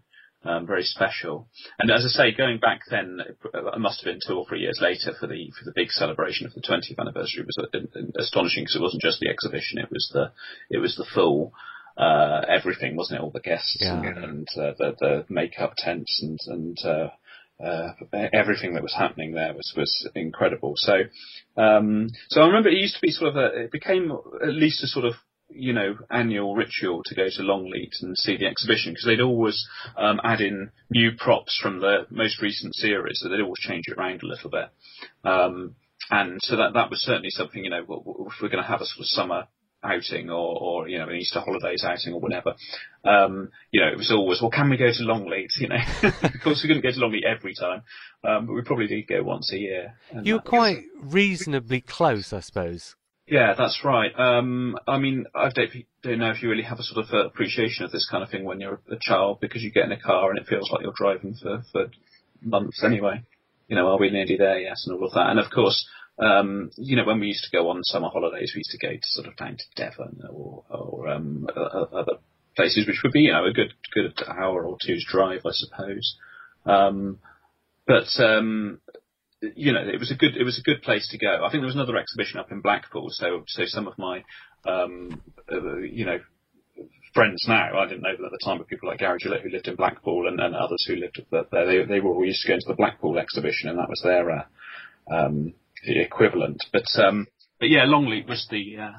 um, very special. And as I say, going back then, it must have been two or three years later for the for the big celebration of the 20th anniversary. Was uh, astonishing because it wasn't just the exhibition; it was the it was the full uh, everything, wasn't it? All the guests yeah. and, and uh, the the makeup tents and and uh, uh, everything that was happening there was was incredible. So, um, so I remember it used to be sort of a, it became at least a sort of you know, annual ritual to go to Longleat and see the exhibition because they'd always um, add in new props from the most recent series, so they'd always change it around a little bit. Um, and so that that was certainly something, you know, if we're going to have a sort of summer outing or, or you know, an Easter holidays outing or whatever, um, you know, it was always, well, can we go to Longleat? You know, of course we couldn't go to Longleat every time, um, but we probably did go once a year. You were quite reasonably close, I suppose. Yeah, that's right. Um, I mean, I don't, don't know if you really have a sort of uh, appreciation of this kind of thing when you're a child because you get in a car and it feels like you're driving for, for months anyway. You know, are we nearly there? Yes, and all of that. And of course, um, you know, when we used to go on summer holidays, we used to go to sort of down to Devon or, or um, other places, which would be, you know, a good good hour or two's drive, I suppose. Um, but um, you know, it was a good it was a good place to go. I think there was another exhibition up in Blackpool, so so some of my um, uh, you know friends now, I didn't know them at the time, but people like Gary Gillatt who lived in Blackpool and, and others who lived there, they they were all used to going to the Blackpool exhibition, and that was their uh, um, equivalent. But um, but yeah, Longleat was the uh,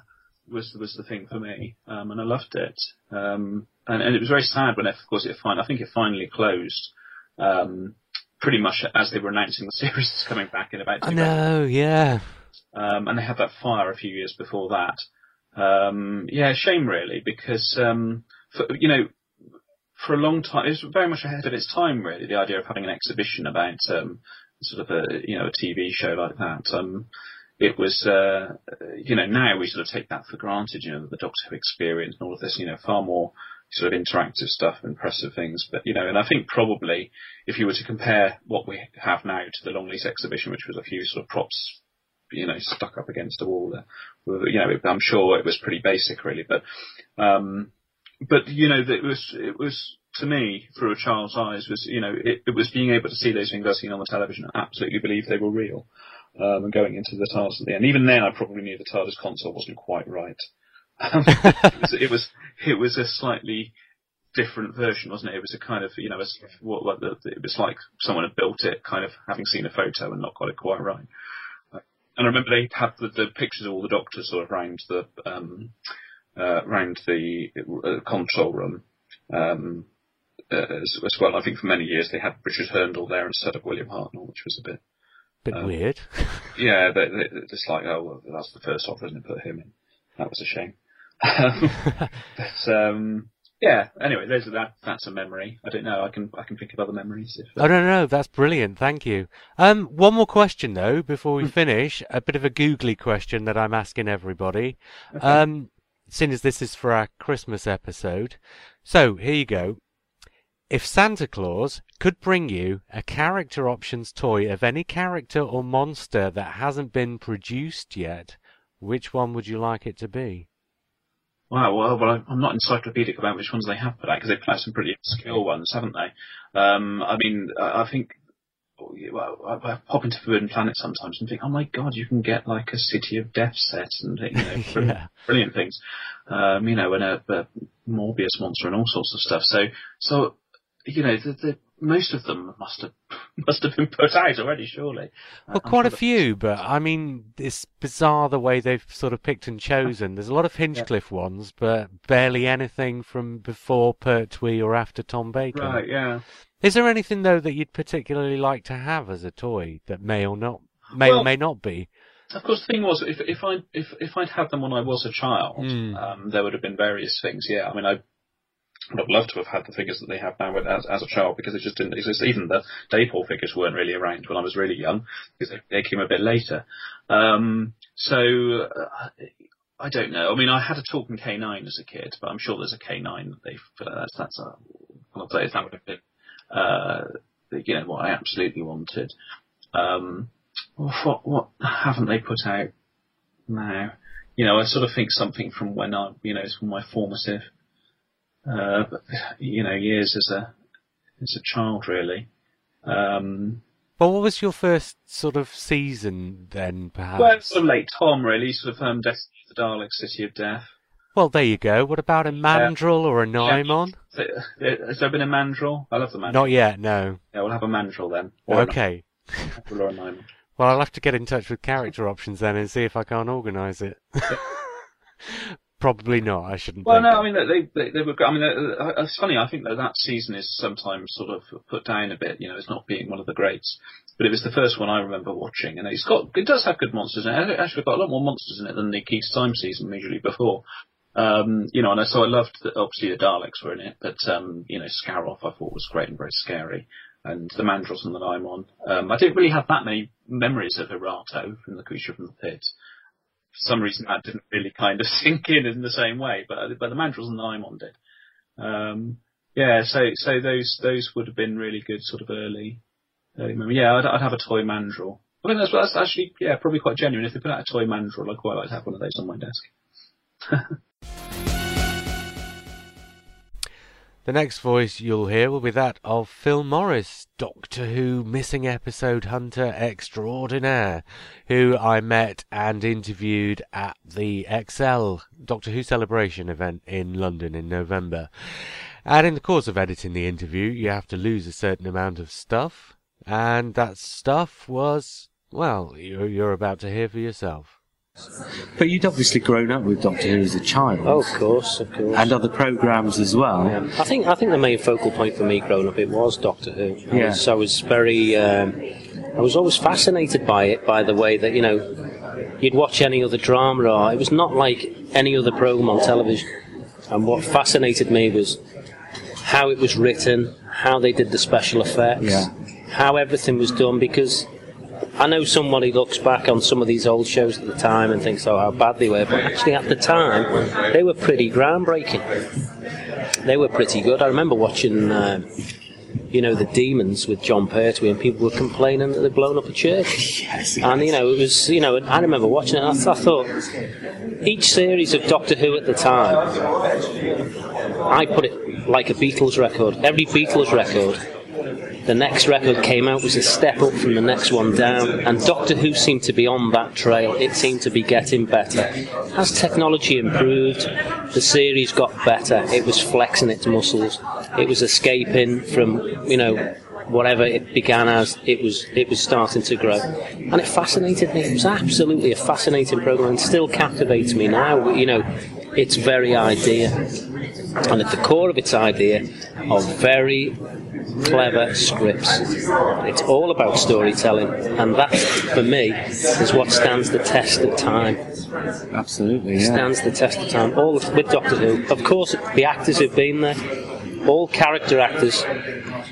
was was the thing for me, um, and I loved it. Um, and, and it was very sad when, it, of course, it fin- I think it finally closed. Um, pretty much as they were announcing the series is coming back in about. I know, yeah. Um, and they had that fire a few years before that. Um, yeah, shame really, because um, for, you know, for a long time, it was very much ahead of its time. Really, the idea of having an exhibition about um, sort of a you know a TV show like that. Um, it was, uh, you know, now we sort of take that for granted. You know, the Doctor Who experience and all of this. You know, far more sort of interactive stuff, impressive things. But you know, and I think probably if you were to compare what we have now to the Longleat exhibition, which was a few sort of props, you know, stuck up against a wall, there, you know, I'm sure it was pretty basic, really. But, um, but you know, it was it was to me through a child's eyes was you know it, it was being able to see those things I've seen on the television and absolutely believe they were real. Um, and going into the TARDIS at the end. Even then, I probably knew the TARDIS console wasn't quite right. Um, it, was, it, was, it was a slightly different version, wasn't it? It was a kind of you know a, what, what the, it was like someone had built it, kind of having seen a photo and not got it quite right. And I remember they had the, the pictures of all the doctors sort of round the um, uh, round the uh, control room. Um, uh, as, as, well, I think for many years they had Richard Hurndall there instead of William Hartnell, which was a bit bit um, weird. yeah, they, they, it's like oh, well, that's the first offer, isn't it? Put him in. That was a shame. but um, yeah. Anyway, there's that. That's a memory. I don't know. I can I can think of other memories. If, uh... Oh no, no, that's brilliant. Thank you. Um, one more question though before we hmm. finish. A bit of a googly question that I'm asking everybody. Okay. Um, seeing as this is for our Christmas episode, so here you go. If Santa Claus could bring you a character options toy of any character or monster that hasn't been produced yet, which one would you like it to be? Wow, well, well, I'm not encyclopedic about which ones they have put out because they've put out some pretty obscure ones, haven't they? Um, I mean, I think well, I pop into Forbidden Planet sometimes and think, oh my god, you can get like a City of Death set and you know, brilliant, yeah. brilliant things, um, you know, and a, a, Morbius monster and all sorts of stuff. So, so you know, the, the most of them must have must have been put out already, surely. Well, I'm quite a sure few, but I mean, it's bizarre the way they've sort of picked and chosen. There's a lot of Hinchcliffe ones, but barely anything from before Pertwee or after Tom Baker. Right, yeah. Is there anything though that you'd particularly like to have as a toy that may or not may or may not be? Of course, the thing was, if if I if if I'd had them when I was a child, Mm. um, there would have been various things. Yeah, I mean, I would have loved to have had the figures that they have now as, as a child because it just didn't exist. Even the Dapol figures weren't really around when I was really young because they, they came a bit later. Um, so uh, I don't know. I mean, I had a talking K9 as a kid, but I'm sure there's a K9 that they've uh, that's that's a say that would have been uh, you know what I absolutely wanted. Um, what what haven't they put out now? You know, I sort of think something from when I, you know, from my formative, uh, you know, years as a as a child, really. Um, Well, what was your first sort of season then, perhaps? well, sort of late Tom, really, sort of um, Destiny of the Daleks, City of Death. Well, there you go. What about a Mandrel or a Nimon? Uh, Has there been a Mandrel? I love the Mandrel. Not yet, no. Yeah, we'll have a Mandrel then. Or Okay. Mandrel or a. Well, I'll have to get in touch with character options then and see if I can't organise it. Probably not. I shouldn't. Well, no, I mean they they, they were. I mean, uh, uh, it's funny. I think that that season is sometimes sort of put down a bit. You know, as not being one of the greats. But it was the first one I remember watching, and it's got it does have good monsters in it. It actually got a lot more monsters in it than the Key to Time season usually before. Um, you know, and I, so I loved that obviously the Daleks were in it, but um, you know, Scaroth I thought was great and very scary, and the Mandrels and the Nimon. Um, I didn't really have that many memories of Erato from the Creature from the Pit. For some reason, that didn't really kind of sink in in the same way, but but the Mandrels and the Nimon did. Um, yeah, so so those those would have been really good sort of early. early memory. Yeah, I'd, I'd have a toy Mandrel. I think that's, that's actually yeah probably quite genuine. If they put out a toy Mandrel, I'd quite like to have one of those on my desk. The next voice you'll hear will be that of Phil Morris, Doctor Who missing episode hunter extraordinaire, who I met and interviewed at the ExCeL Doctor Who celebration event in London in November. And in the course of editing the interview, you have to lose a certain amount of stuff, and that stuff was, well, you're, about to hear for yourself. But you'd obviously grown up with Doctor Who as a child. Oh, of course, of course. And other programmes as well. I think I think the main focal point for me growing up it was Doctor Who. I Yeah. was, I was very, um, I was always fascinated by it, by the way that you know, you'd watch any other drama, or it was not like any other program on television. And what fascinated me was how it was written, how they did the special effects, Yeah. how everything was done. Because I know somebody looks back on some of these old shows at the time and thinks, "Oh, how bad they were," but actually at the time they were pretty groundbreaking they were pretty good. I remember watching, uh, you know, the Demons with Jon Pertwee, and people were complaining that they'd blown up a church. Yes, And you know, it was, you know, I remember watching it. And I, I thought each series of Doctor Who at the time, I put it like a Beatles record. Every Beatles record. The next record came out was a step up from the next one down, and Doctor Who seemed to be on that trail. It seemed to be getting better. As technology improved, the series got better. It was flexing its muscles. It was escaping from, you know, whatever it began as. It was it was starting to grow, and it fascinated me. It was absolutely a fascinating program, and still captivates me now. You know, its very idea, and at the core of its idea, are very clever scripts. It's all about storytelling, and that, for me, is what stands the test of time. Absolutely, yeah. Stands the test of time. All with Doctor Who, of course, the actors who've been there, all character actors,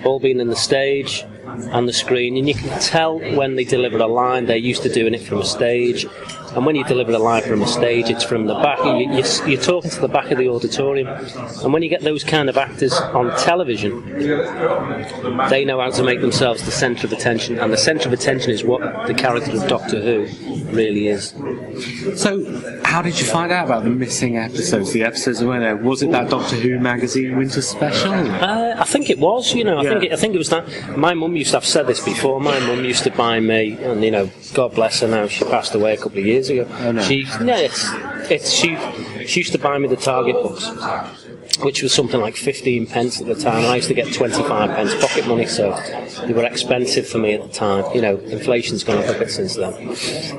all been in the stage and the screen, and you can tell when they deliver a line, they're used to doing it from a stage. And when you deliver a line from a stage, it's from the back. You, you, you're talking to the back of the auditorium. And when you get those kind of actors on television, they know how to make themselves the centre of attention, and the centre of attention is what the character of Doctor Who really is. So, how did you find out about the missing episodes? The episodes that were there? Was it that Doctor Who magazine winter special? Uh, I think it was, you know. I think it, I think it was that. My mum used to. I've said this before. My mum used to buy me, and you know, God bless her now. She passed away a couple of years ago. Oh, no. She, yeah, it's, it's she. She used to buy me the Target books, which was something like 15 pence at the time. I used to get 25 pence pocket money, so they were expensive for me at the time. You know, inflation's gone up a bit since then.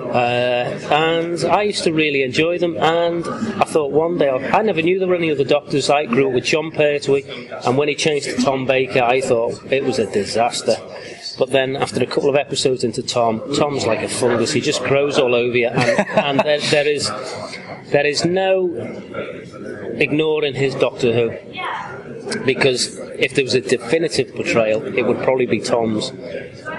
Uh, and I used to really enjoy them, and I thought one day, I never knew there were any other doctors. I grew up with Jon Pertwee, and when he changed to Tom Baker, I thought it was a disaster. But then, after a couple of episodes into Tom, Tom's like a fungus. He just grows all over you, and, and there, there is there is no ignoring his Doctor Who because if there was a definitive portrayal, it would probably be Tom's.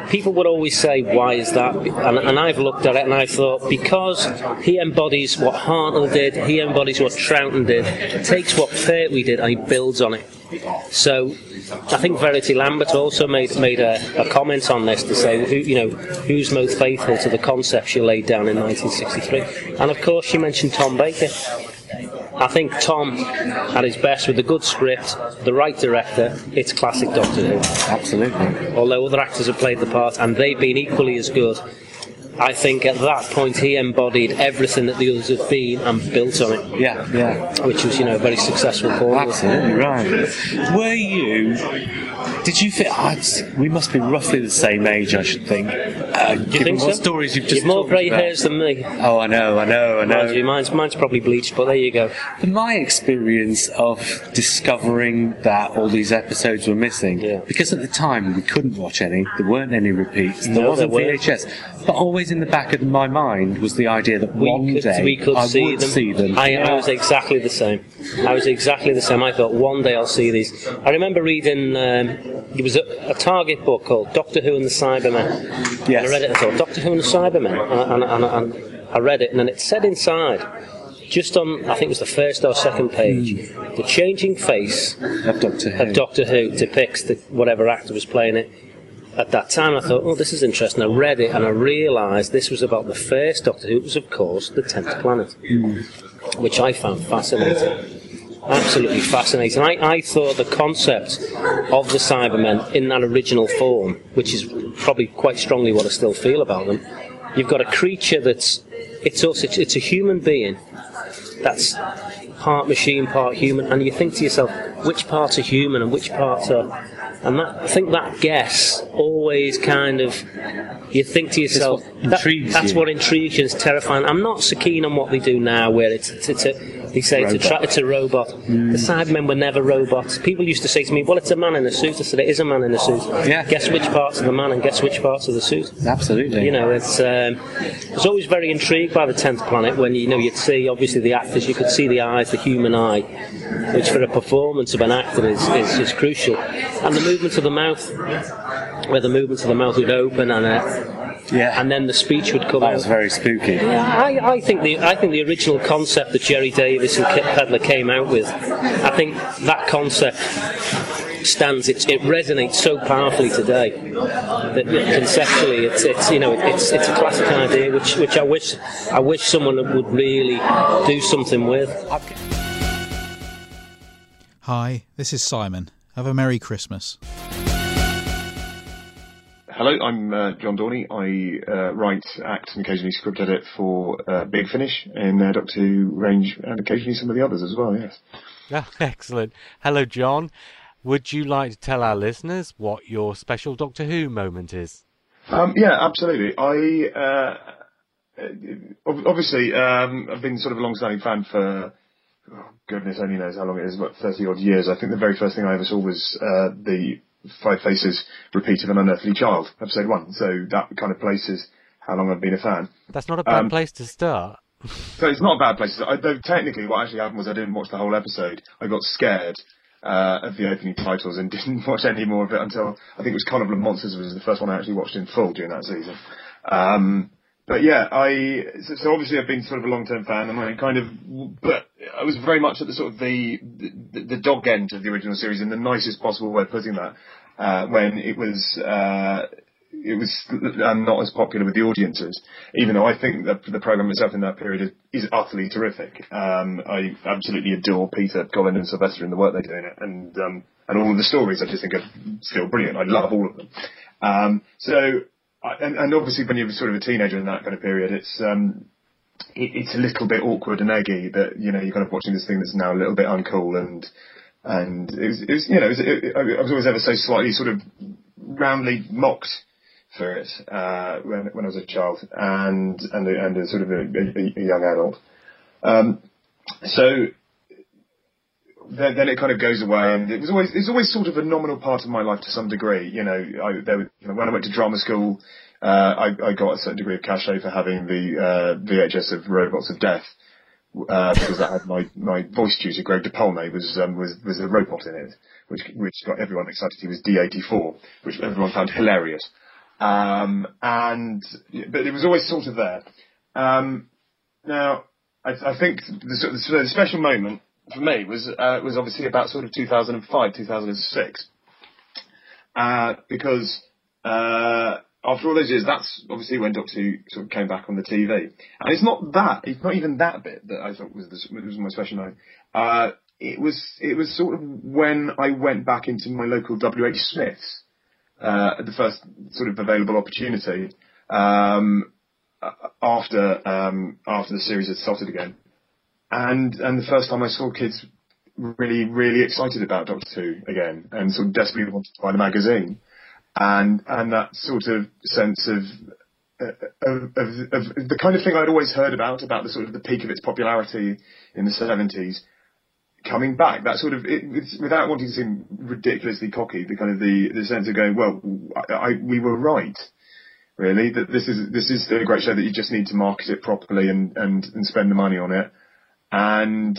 People would always say, "Why is that?" And, and I've looked at it and I thought, because he embodies what Hartnell did, he embodies what Troughton did, takes what Pertwee did, and he builds on it. So, I think Verity Lambert also made made a, a comment on this to say, who, you know, who's most faithful to the concept she laid down in 1963, and of course she mentioned Tom Baker. I think Tom, at his best, with a good script, the right director, it's classic Doctor Who. Absolutely. Although other actors have played the part, and they've been equally as good. I think at that point he embodied everything that the others have been and built on it. Yeah, yeah. Which was, you know, a very successful formula. Absolutely right. Were you? Did you feel? Oh, ah, we must be roughly the same age, I should think. Uh, Do you think what so? stories you've just You've more grey about. hairs than me. Oh, I know, I know, I know. Mind you, mine's, mine's probably bleached, but there you go. But my experience of discovering that all these episodes were missing, Yeah. because at the time we couldn't watch any, there weren't any repeats, there No, wasn't there. VHS, but always in the back of my mind was the idea that We one could, day we could I see would them. see them. I, I was exactly the same. I was exactly the same. I thought one day I'll see these. I remember reading. Um, it was a, a Target book called Doctor Who and the Cybermen. Yes. And I read it. I thought Doctor Who and the Cybermen, and, and, and, and I read it, and then it said inside. Just on, I think it was the first or second page, the changing face of Doctor Who. of Doctor Who depicts the, whatever actor was playing it. At that time, I thought, oh, this is interesting. I read it and I realised this was about the first Doctor Who. It was, of course, the Tenth Planet, hmm. which I found fascinating. Absolutely fascinating. I, I thought the concept of the Cybermen in that original form, which is probably quite strongly what I still feel about them, you've got a creature that's it's also it's a human being that's part machine, part human, and you think to yourself, which parts are human and which parts are. And that, I think that guess always kind of, you think to yourself, what that- that's what intrigues you, it's terrifying. I'm not so keen on what they do now, where it's, it's, it's a, they say it's a, tra- it's a robot. The Cybermen were never robots. People used to say to me, well, it's a man in a suit. I said, it is a man in a suit. Yeah. Guess which parts of the man and guess which parts of the suit. Absolutely. You know, it's. Um, I was always very intrigued by the tenth planet when you know you'd see obviously the actors, you could see the eyes, the human eye, which for a performance of an actor is, is, is crucial, and the movement of the mouth, where the movement of the mouth would open and uh, yeah. and then the speech would come that out. was very spooky. Yeah, I, I think the I think the original concept that Gerry Davis and Kit Pedler came out with, I think that concept stands. It, it resonates so powerfully today that conceptually, it's, it's you know it's it's a classic idea which which I wish I wish someone would really do something with. Hi, this is Simon. Have a Merry Christmas. Hello, I'm uh, John Dorney. I uh, write, act, and occasionally script edit for uh, Big Finish in uh, Doctor Who range, and occasionally some of the others as well. Yes. Ah, excellent. Hello, John. Would you like to tell our listeners what your special Doctor Who moment is? Um, yeah, absolutely. I uh, obviously um, I've been sort of a long-standing fan for oh, goodness only knows how long it is, about thirty odd years. I think the very first thing I ever saw was uh, the Five Faces repeat of an Unearthly Child, episode one. So that kind of places how long I've been a fan. That's not a bad Um, place to start. So it's not a bad place. I, though technically, what actually happened was I didn't watch the whole episode. I got scared uh, of the opening titles and didn't watch any more of it until I think it was Carnival of Monsters was the first one I actually watched in full during that season. Um, but yeah, I so, so obviously I've been sort of a long-term fan, and I kind of, but I was very much at the sort of the the, the dog end of the original series in the nicest possible way of putting that. Uh, when it was uh, it was not as popular with the audiences, even though I think that the program itself in that period is, is utterly terrific. Um, I absolutely adore Peter, Colin, and Sylvester in the work they do in it, and um, and all of the stories I just think are still brilliant. I love all of them. Um, so, and, and obviously when you're sort of a teenager in that kind of period, it's um, it, it's a little bit awkward and eggy that you know you're kind of watching this thing that's now a little bit uncool and and it was, it was you know, it was, it, I was always ever so slightly sort of roundly mocked for it uh, when when I was a child and and and a sort of a, a, a young adult. Um, so then, then it kind of goes away, and it was always it's always sort of a nominal part of my life to some degree. You know, I, there, you know when I went to drama school, uh, I, I got a certain degree of cachet for having the uh, VHS of Robots of Death. Uh, because that had my, my voice tutor, Greg de Polnay, was, um, was, was a robot in it, which, which got everyone excited. He was D84, which everyone found hilarious. Um, and, but it was always sort of there. Um, now, I, I think the, of, the special moment for me was, uh, was obviously about sort of 2005, 2006. Uh, because, uh, after all those years, that's obviously when Doctor Who sort of came back on the TV. And it's not that, it's not even that bit that I thought was, the, was my special night. Uh, it was, it was sort of when I went back into my local WH Smiths, uh, at the first sort of available opportunity, um, after, um, after the series had started again. And, and the first time I saw kids really, really excited about Doctor Who again and sort of desperately wanted to buy the magazine and and that sort of sense of uh, of, of, of, the kind of thing I'd always heard about, about the sort of the peak of its popularity in the 70s, coming back. That sort of, it, without wanting to seem ridiculously cocky, the kind of the, the sense of going, well, I, I, we were right, really, that this is, this is a great show that you just need to market it properly and, and, and spend the money on it. And,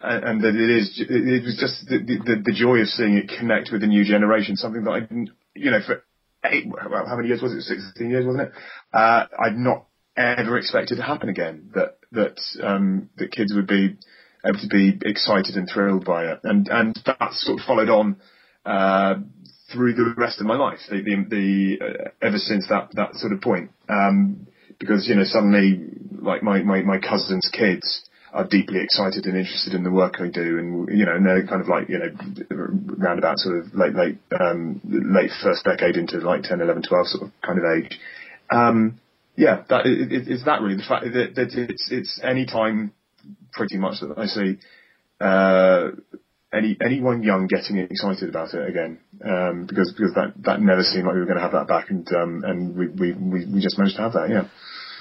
and that it is, it was just the, the, the joy of seeing it connect with the new generation, something that I didn't you know, for eight, well, how many years was it? 16 years, wasn't it? Uh, I'd not ever expected to happen again. That, that, um, that kids would be able to be excited and thrilled by it. And, and that sort of followed on, uh, through the rest of my life, the, the, the uh, ever since that, that sort of point. Um, because, you know, suddenly, like my, my, my cousin's kids, are deeply excited and interested in the work I do, and you know, and they're kind of like you know, round about sort of late late um, late first decade into like 10, 11, 12 sort of kind of age. Um, yeah, that it, it, it's that really the fact that, that it's it's any time pretty much that I see uh, any anyone young getting excited about it again um, because because that that never seemed like we were going to have that back and um, and we we we just managed to have that yeah.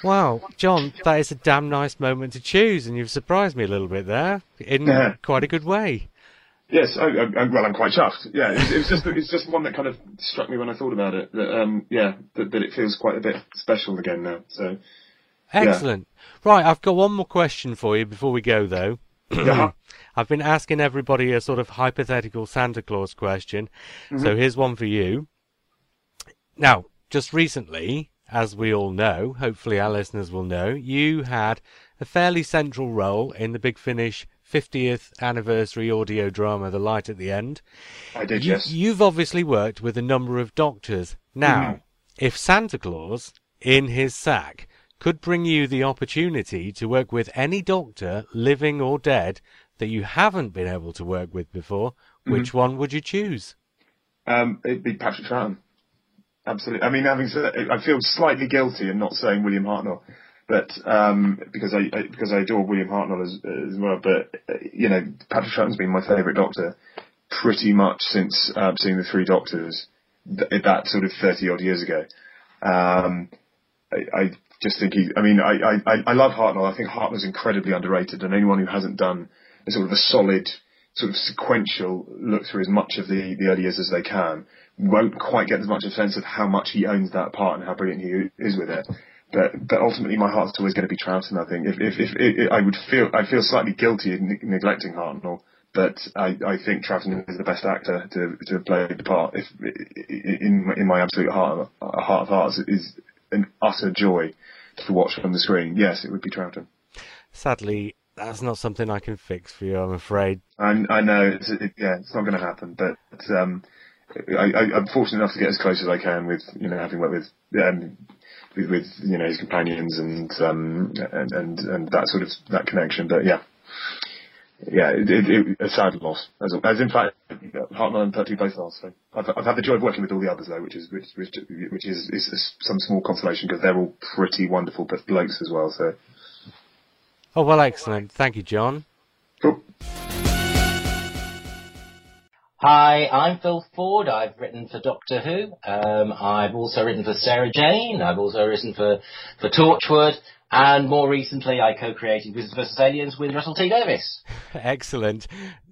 Wow, John, that is a damn nice moment to choose, and you've surprised me a little bit there in yeah. quite a good way. Yes, I, I, well, I'm quite chuffed. Yeah, it, it, was just it's just one that kind of struck me when I thought about it. That um, yeah, that, that it feels quite a bit special again now. So excellent. Yeah. Right, I've got one more question for you before we go, though. uh-huh. I've been asking everybody a sort of hypothetical Santa Claus question, mm-hmm. so here's one for you. Now, just recently, as we all know, hopefully our listeners will know, you had a fairly central role in the Big Finish 50th anniversary audio drama The Light at the End. I did, you, yes. You've obviously worked with a number of doctors. Now, mm-hmm. if Santa Claus, in his sack, could bring you the opportunity to work with any doctor, living or dead, that you haven't been able to work with before, mm-hmm. which one would you choose? Um, it'd be Patrick Troughton. Absolutely. I mean, having said, I feel slightly guilty in not saying William Hartnell, but um, because I, I, because I adore William Hartnell as as well. But you know, Patrick Troughton's been my favourite Doctor pretty much since uh, seeing the Three Doctors th- that sort of thirty odd years ago. Um, I, I just think he. I mean, I, I I love Hartnell. I think Hartnell's incredibly underrated, and anyone who hasn't done a sort of a solid sort of sequential look through as much of the, the early years as they can, won't quite get as much of a sense of how much he owns that part and how brilliant he is with it. But but ultimately, my heart's always going to be Troughton. I think if if, if, if I would feel I feel slightly guilty in neglecting Hartnell, but I, I think Troughton is the best actor to to play the part. If in in my absolute heart heart of hearts is an utter joy to watch from the screen. Yes, it would be Troughton. Sadly, that's not something I can fix for you, I'm afraid. I, I know, it's, it, yeah, it's not going to happen, but um, I, am fortunate enough to get as close as I can with, you know, having worked with, um, with, with, you know, his companions and, um, and, and, and that sort of, that connection, but yeah. Yeah, it, it, it, a sad loss. As, as in fact, Hartnell and Pertwee both lost. So I've, I've had the joy of working with all the others though, which is which which, which is, is, is some small consolation because they're all pretty wonderful blokes as well. So Oh, well, excellent. Thank you, John. Hi, I'm Phil Ford. I've written for Doctor Who. Um, I've also written for Sarah Jane. I've also written for, for Torchwood. And more recently, I co-created Wizards vs. Aliens with Russell T Davies. Excellent.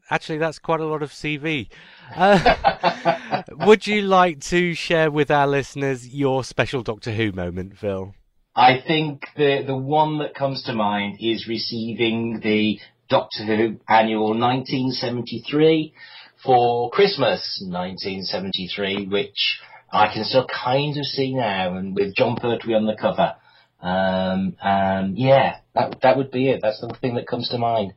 Actually, that's quite a lot of CV. Uh, would you like to share with our listeners your special Doctor Who moment, Phil? I think the the one that comes to mind is receiving the Doctor Who annual 1973 for Christmas 1973, which I can still kind of see now, and with Jon Pertwee on the cover. Um, um, yeah, that that would be it. That's the thing that comes to mind.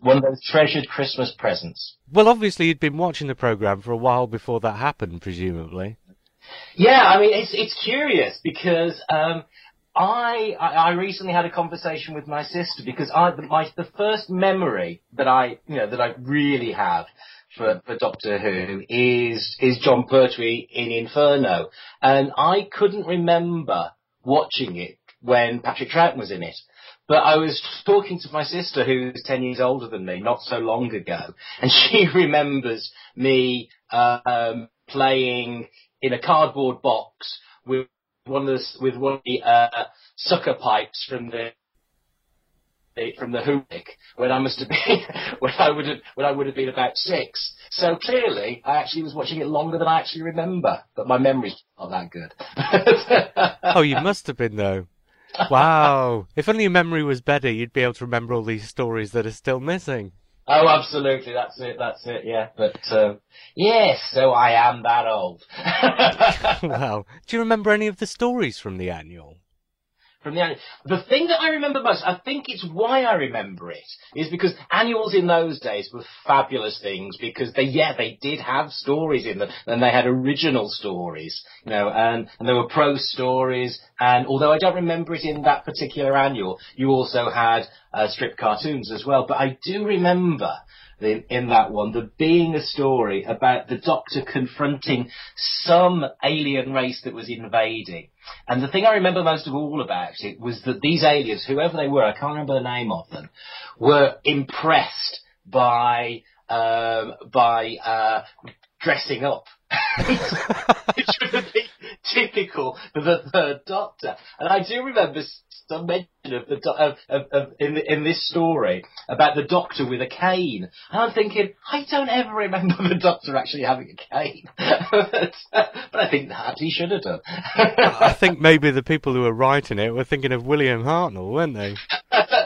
One of those treasured Christmas presents. Well, obviously, you'd been watching the programme for a while before that happened, presumably. Yeah, I mean, it's it's curious because um, I, I I recently had a conversation with my sister because I my the first memory that I you know that I really have for, for Doctor Who is is Jon Pertwee in Inferno, and I couldn't remember watching it when Patrick Troughton was in it. But I was talking to my sister, who's 10 years older than me, not so long ago, and she remembers me uh, um, playing in a cardboard box with one of the, with one of the uh, sucker pipes from the from the Hoonick when I must have been when I would have when I would have been about six. So clearly, I actually was watching it longer than I actually remember, but my memory's not that good. oh, you must have been though. Wow! if only your memory was better, you'd be able to remember all these stories that are still missing. Oh, absolutely. That's it. That's it. Yeah. But um, yes, so I am that old. well, do you remember any of the stories from the annual? From the annual. The thing that I remember most, I think it's why I remember it, is because annuals in those days were fabulous things because they, yeah, they did have stories in them and they had original stories, you know, and, and there were prose stories and although I don't remember it in that particular annual, you also had uh, strip cartoons as well, but I do remember in, in that one, there being a story about the Doctor confronting some alien race that was invading. And the thing I remember most of all about it was that these aliens, whoever they were, I can't remember the name of them, were impressed by um, by uh, dressing up. Which would be typical for the third Doctor. And I do remember some mention of the do- of, of, of in in this story about the Doctor with a cane, and I'm thinking I don't ever remember the Doctor actually having a cane, but, but I think that he should have done. I think maybe the people who were writing it were thinking of William Hartnell, weren't they?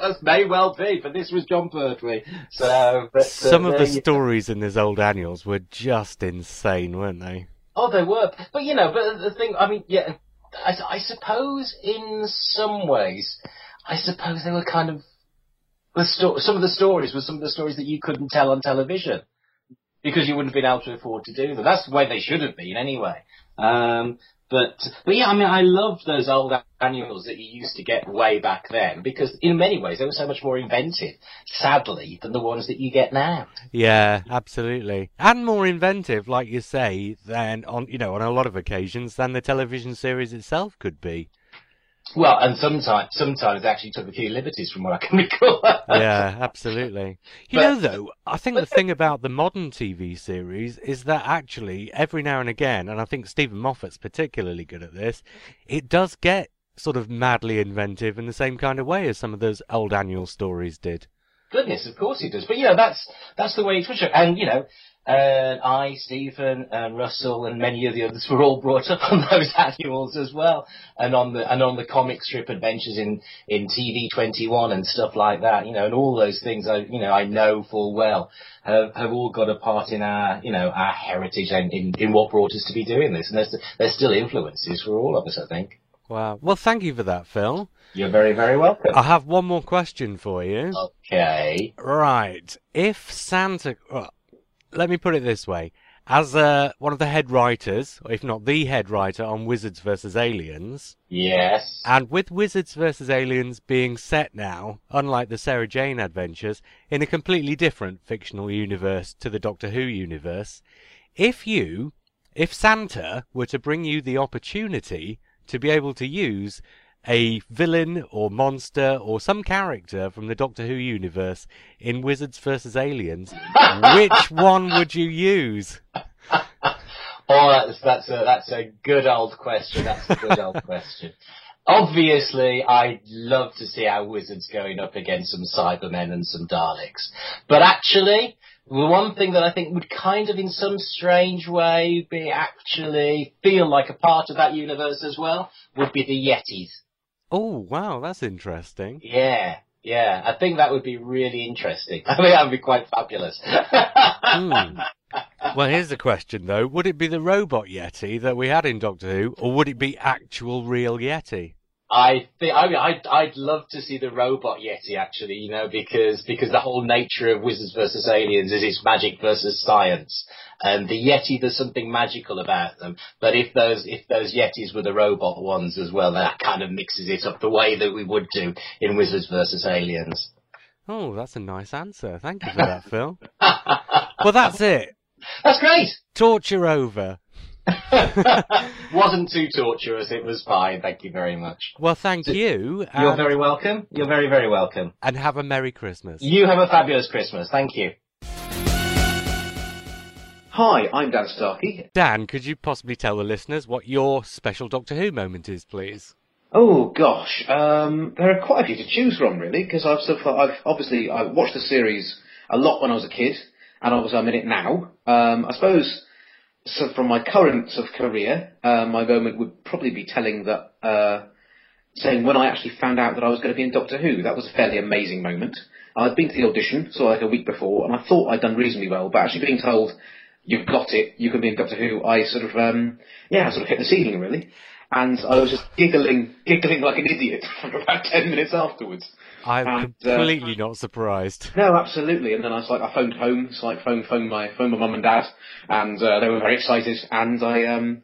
that may well be, but this was Jon Pertwee. So but, uh, some of the you- stories in his old annuals were just insane, weren't they? Oh, they were, but you know, but the thing, I mean, yeah, I, I suppose in some ways, I suppose they were kind of the sto- some of the stories were some of the stories that you couldn't tell on television because you wouldn't have been able to afford to do them. That's the way they should have been anyway. Um, but but yeah, I mean, I love those old annuals that you used to get way back then because in many ways they were so much more inventive, sadly, than the ones that you get now. Yeah, absolutely. And more inventive, like you say, than on you know, on a lot of occasions than the television series itself could be. Well, and sometimes sometimes actually took a few liberties from what I can recall. yeah, absolutely. You But- know, though, I think the thing about the modern TV series is that actually, every now and again, and I think Steven Moffat's particularly good at this, it does get sort of madly inventive in the same kind of way as some of those old annual stories did. Goodness, of course he does. But you know, that's that's the way it's pictured. And you know, uh, I, Steven, and Russell, and many of the others were all brought up on those annuals as well, and on the and on the comic strip adventures in in TV Twenty One and stuff like that. You know, and all those things I you know I know full well have have all got a part in our you know our heritage and in, in what brought us to be doing this. And there's there's still influences for all of us, I think. Wow. Well, thank you for that, Phil. You're very very welcome. I have one more question for you. Okay. Right. If Santa. Well, let me put it this way. As uh, one of the head writers, if not the head writer on Wizards vs. Aliens, Yes. and with Wizards vs. Aliens being set now, unlike the Sarah Jane adventures, in a completely different fictional universe to the Doctor Who universe, if you, if Santa were to bring you the opportunity to be able to use a villain or monster or some character from the Doctor Who universe in Wizards versus Aliens, which one would you use? Oh, that's that's a that's a good old question. That's a good old question. Obviously, I'd love to see our wizards going up against some Cybermen and some Daleks. But actually, the one thing that I think would kind of, in some strange way, be actually feel like a part of that universe as well, would be the Yetis. Oh, wow, that's interesting. Yeah, yeah. I think that would be really interesting. I think that would be quite fabulous. Hmm. Well, here's the question though: Would it be the robot Yeti that we had in Doctor Who, or would it be actual real Yeti? I think I mean I'd I'd love to see the robot Yeti actually, you know, because because the whole nature of Wizards versus Aliens is it's magic versus science, and the Yeti there's something magical about them. But if those if those Yetis were the robot ones as well, that kind of mixes it up the way that we would do in Wizards versus Aliens. Oh, that's a nice answer. Thank you for that, Phil. Well, that's it. That's great. Torture over. Wasn't too torturous. It was fine. Thank you very much. Well, thank you. You're very welcome. You're very very welcome. And have a Merry Christmas. You have a fabulous Christmas. Thank you. Hi, I'm Dan Starkey. Dan, could you possibly tell the listeners what your special Doctor Who moment is, please? Oh gosh, um, there are quite a few to choose from, really, because I've so far, I've obviously I watched the series a lot when I was a kid, and obviously I'm in it now. Um, I suppose so from my current sort of career, uh, my moment would probably be telling that, uh, saying when I actually found out that I was going to be in Doctor Who. That was a fairly amazing moment. I'd been to the audition, so like a week before, and I thought I'd done reasonably well, but actually being told you've got it, you can be in Doctor Who, I sort of, um, yeah, I sort of hit the ceiling really. And I was just giggling, giggling like an idiot for about 10 minutes afterwards. I'm And, uh, completely not surprised. No, absolutely. And then I was like, I phoned home, it's like phone, phone my, phone my mum and dad, and uh, they were very excited. And I, um,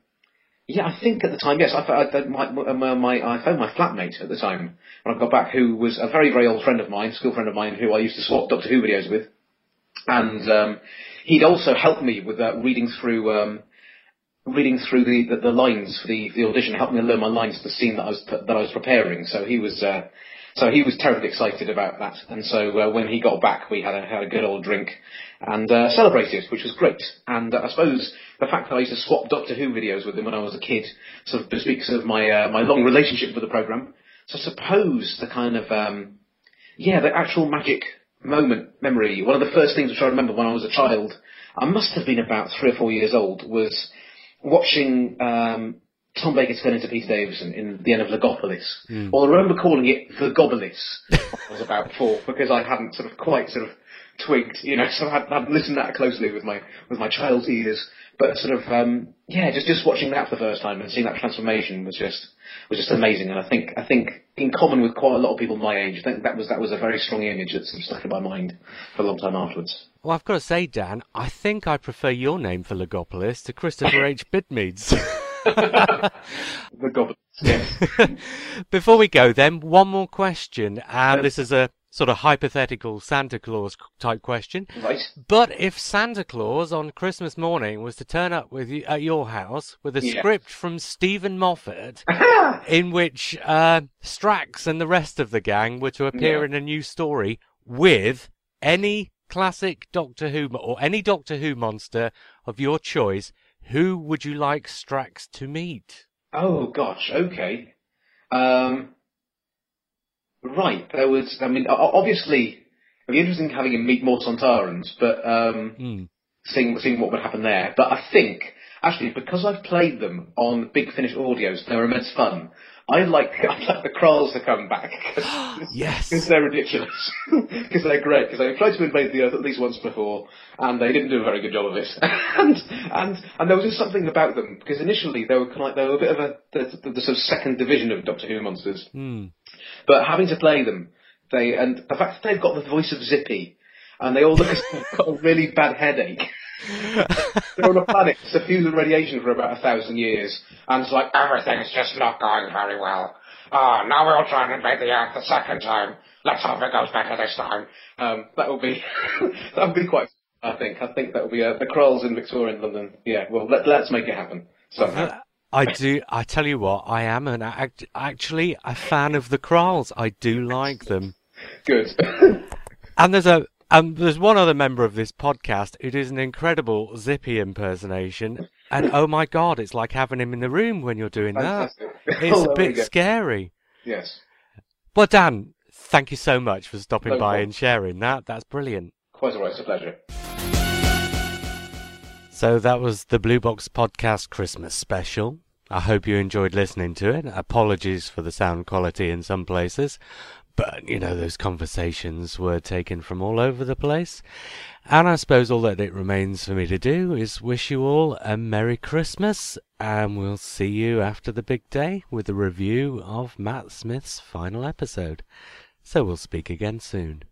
yeah, I think at the time, yes, I, I, I- my, my, my, I phoned my flatmate at the time when I got back, who was a very, very old friend of mine, school friend of mine, who I used to swap Doctor Who videos with, and um, he'd also helped me with uh, reading through. Um, reading through the, the, the lines for the, the audition, helped me learn my lines for the scene that I was that I was preparing. So he was uh, so he was terribly excited about that. And so uh, when he got back, we had a had a good old drink and uh, celebrated, which was great. And uh, I suppose the fact that I used to swap Doctor Who videos with him when I was a kid sort of speaks of my uh, my long relationship with the program. So I suppose the kind of um, yeah, the actual magic moment memory. One of the first things which I remember when I was a child, I must have been about three or four years old, was watching um, Tom Baker turn into Peter Davison in the end of Logopolis. Hmm. Well, I remember calling it the Gobolis I was about four because I hadn't sort of quite sort of twigged, you know, so I hadn't, hadn't listened that closely with my with my child's ears. But sort of, um, yeah, just just watching that for the first time and seeing that transformation was just was just amazing. And I think I think in common with quite a lot of people my age, I think that was that was a very strong image that sort of stuck in my mind for a long time afterwards. Well, I've got to say, Dan, I think I prefer your name for Logopolis to Christopher H. Bidmead's. The Goblins, yes. Before we go, then, one more question, and this is a sort of hypothetical Santa Claus type question. Right. But if Santa Claus on Christmas morning was to turn up with you at your house with a Yeah. script from Steven Moffat, in which uh, Strax and the rest of the gang were to appear Yeah. in a new story with any classic Doctor Who or any Doctor Who monster of your choice, who would you like Strax to meet? Oh gosh, okay. Um, right, there was. I mean, obviously, it'd be interesting having him meet more Sontarans, but um, Hmm. seeing seeing what would happen there. But I think actually because I've played them on Big Finish audios, they're immense fun. I like I'd like the Kraals to come back. yes, because they're ridiculous. Because they're great. Because they've tried to invade the Earth at least once before, and they didn't do a very good job of it. and and and there was just something about them because initially they were kind of like they were a bit of a the, the, the sort of second division of Doctor Who monsters. Hmm. But having to play them, they and the fact that they've got the voice of Zippy, and they all look as if they've got a really bad headache. They're on a planet suffused with radiation for about a thousand years, and it's like everything's just not going very well. Ah, now we're all trying to invade the Earth the second time. Let's hope it goes better this time. Um, that will be that would be quite. I think I think that will be uh, the Kraals in Victorian London. Yeah, well let, let's make it happen somehow. I do. I tell you what, I am an act, actually a fan of the Kraals. I do like them. Good. And there's a and there's one other member of this podcast who does an incredible Zippy impersonation, and oh my god, it's like having him in the room when you're doing Fantastic. that. It's Oh, a bit scary. Yes. Well, Dan, thank you so much for stopping No by problem. and sharing that. That's brilliant. Quite all right. It's a pleasure. So that was the Blue Box Podcast Christmas special. I hope you enjoyed listening to it. Apologies for the sound quality in some places, but you know, those conversations were taken from all over the place. And I suppose all that it remains for me to do is wish you all a Merry Christmas, and we'll see you after the big day with a review of Matt Smith's final episode. So we'll speak again soon.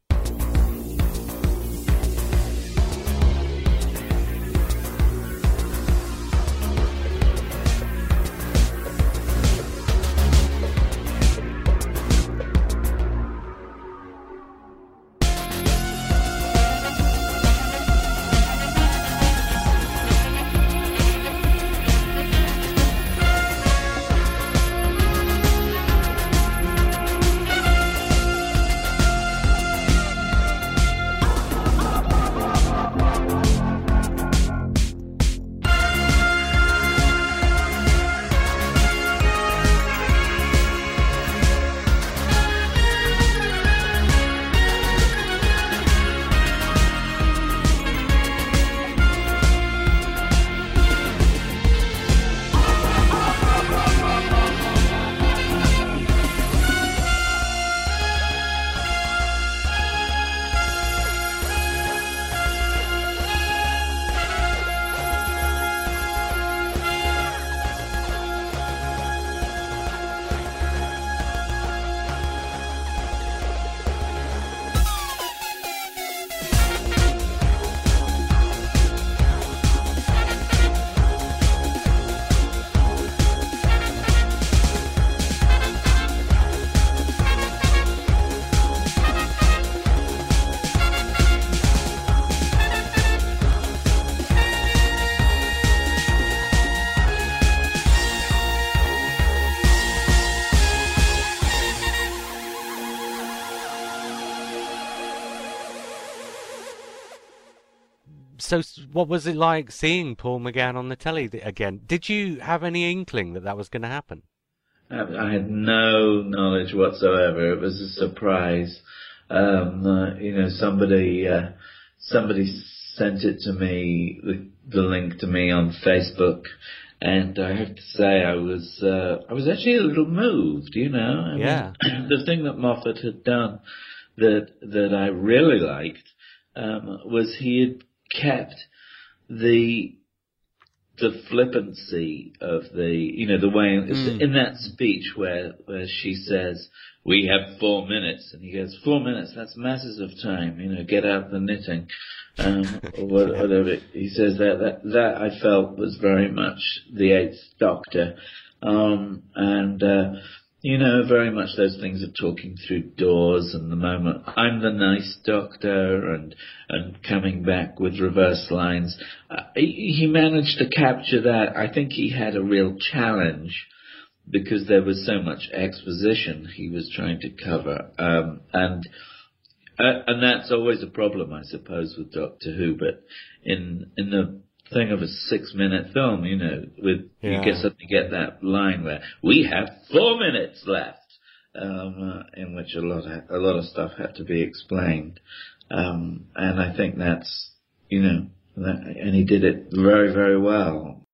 What was it like seeing Paul McGann on the telly again? Did you have any inkling that that was going to happen? I I had no knowledge whatsoever. It was a surprise. Um, uh, you know, somebody uh, somebody sent it to me, the, the link to me on Facebook, and I have to say I was uh, I was actually a little moved. You know, I mean, Yeah. the thing that Moffat had done that that I really liked um, was he had kept the the flippancy of the, you know, the way Mm. in that speech where, where she says, "We have four minutes," and he goes, four minutes? That's masses of time. You know, get out the knitting." Um, or whatever he says that that that I felt was very much the Eighth Doctor, um, and uh, you know, very much those things of talking through doors and the moment I'm the nice doctor and and coming back with reverse lines. Uh, he, managed to capture that. I think he had a real challenge because there was so much exposition he was trying to cover, um, and uh, and that's always a problem, I suppose, with Doctor Who. But in in the thing of a six minute film, you know, with Yeah. you get suddenly get that line where we have four minutes left, um, uh, in which a lot of, a lot of stuff had to be explained, um, and I think that's you know, that, and he did it very very well.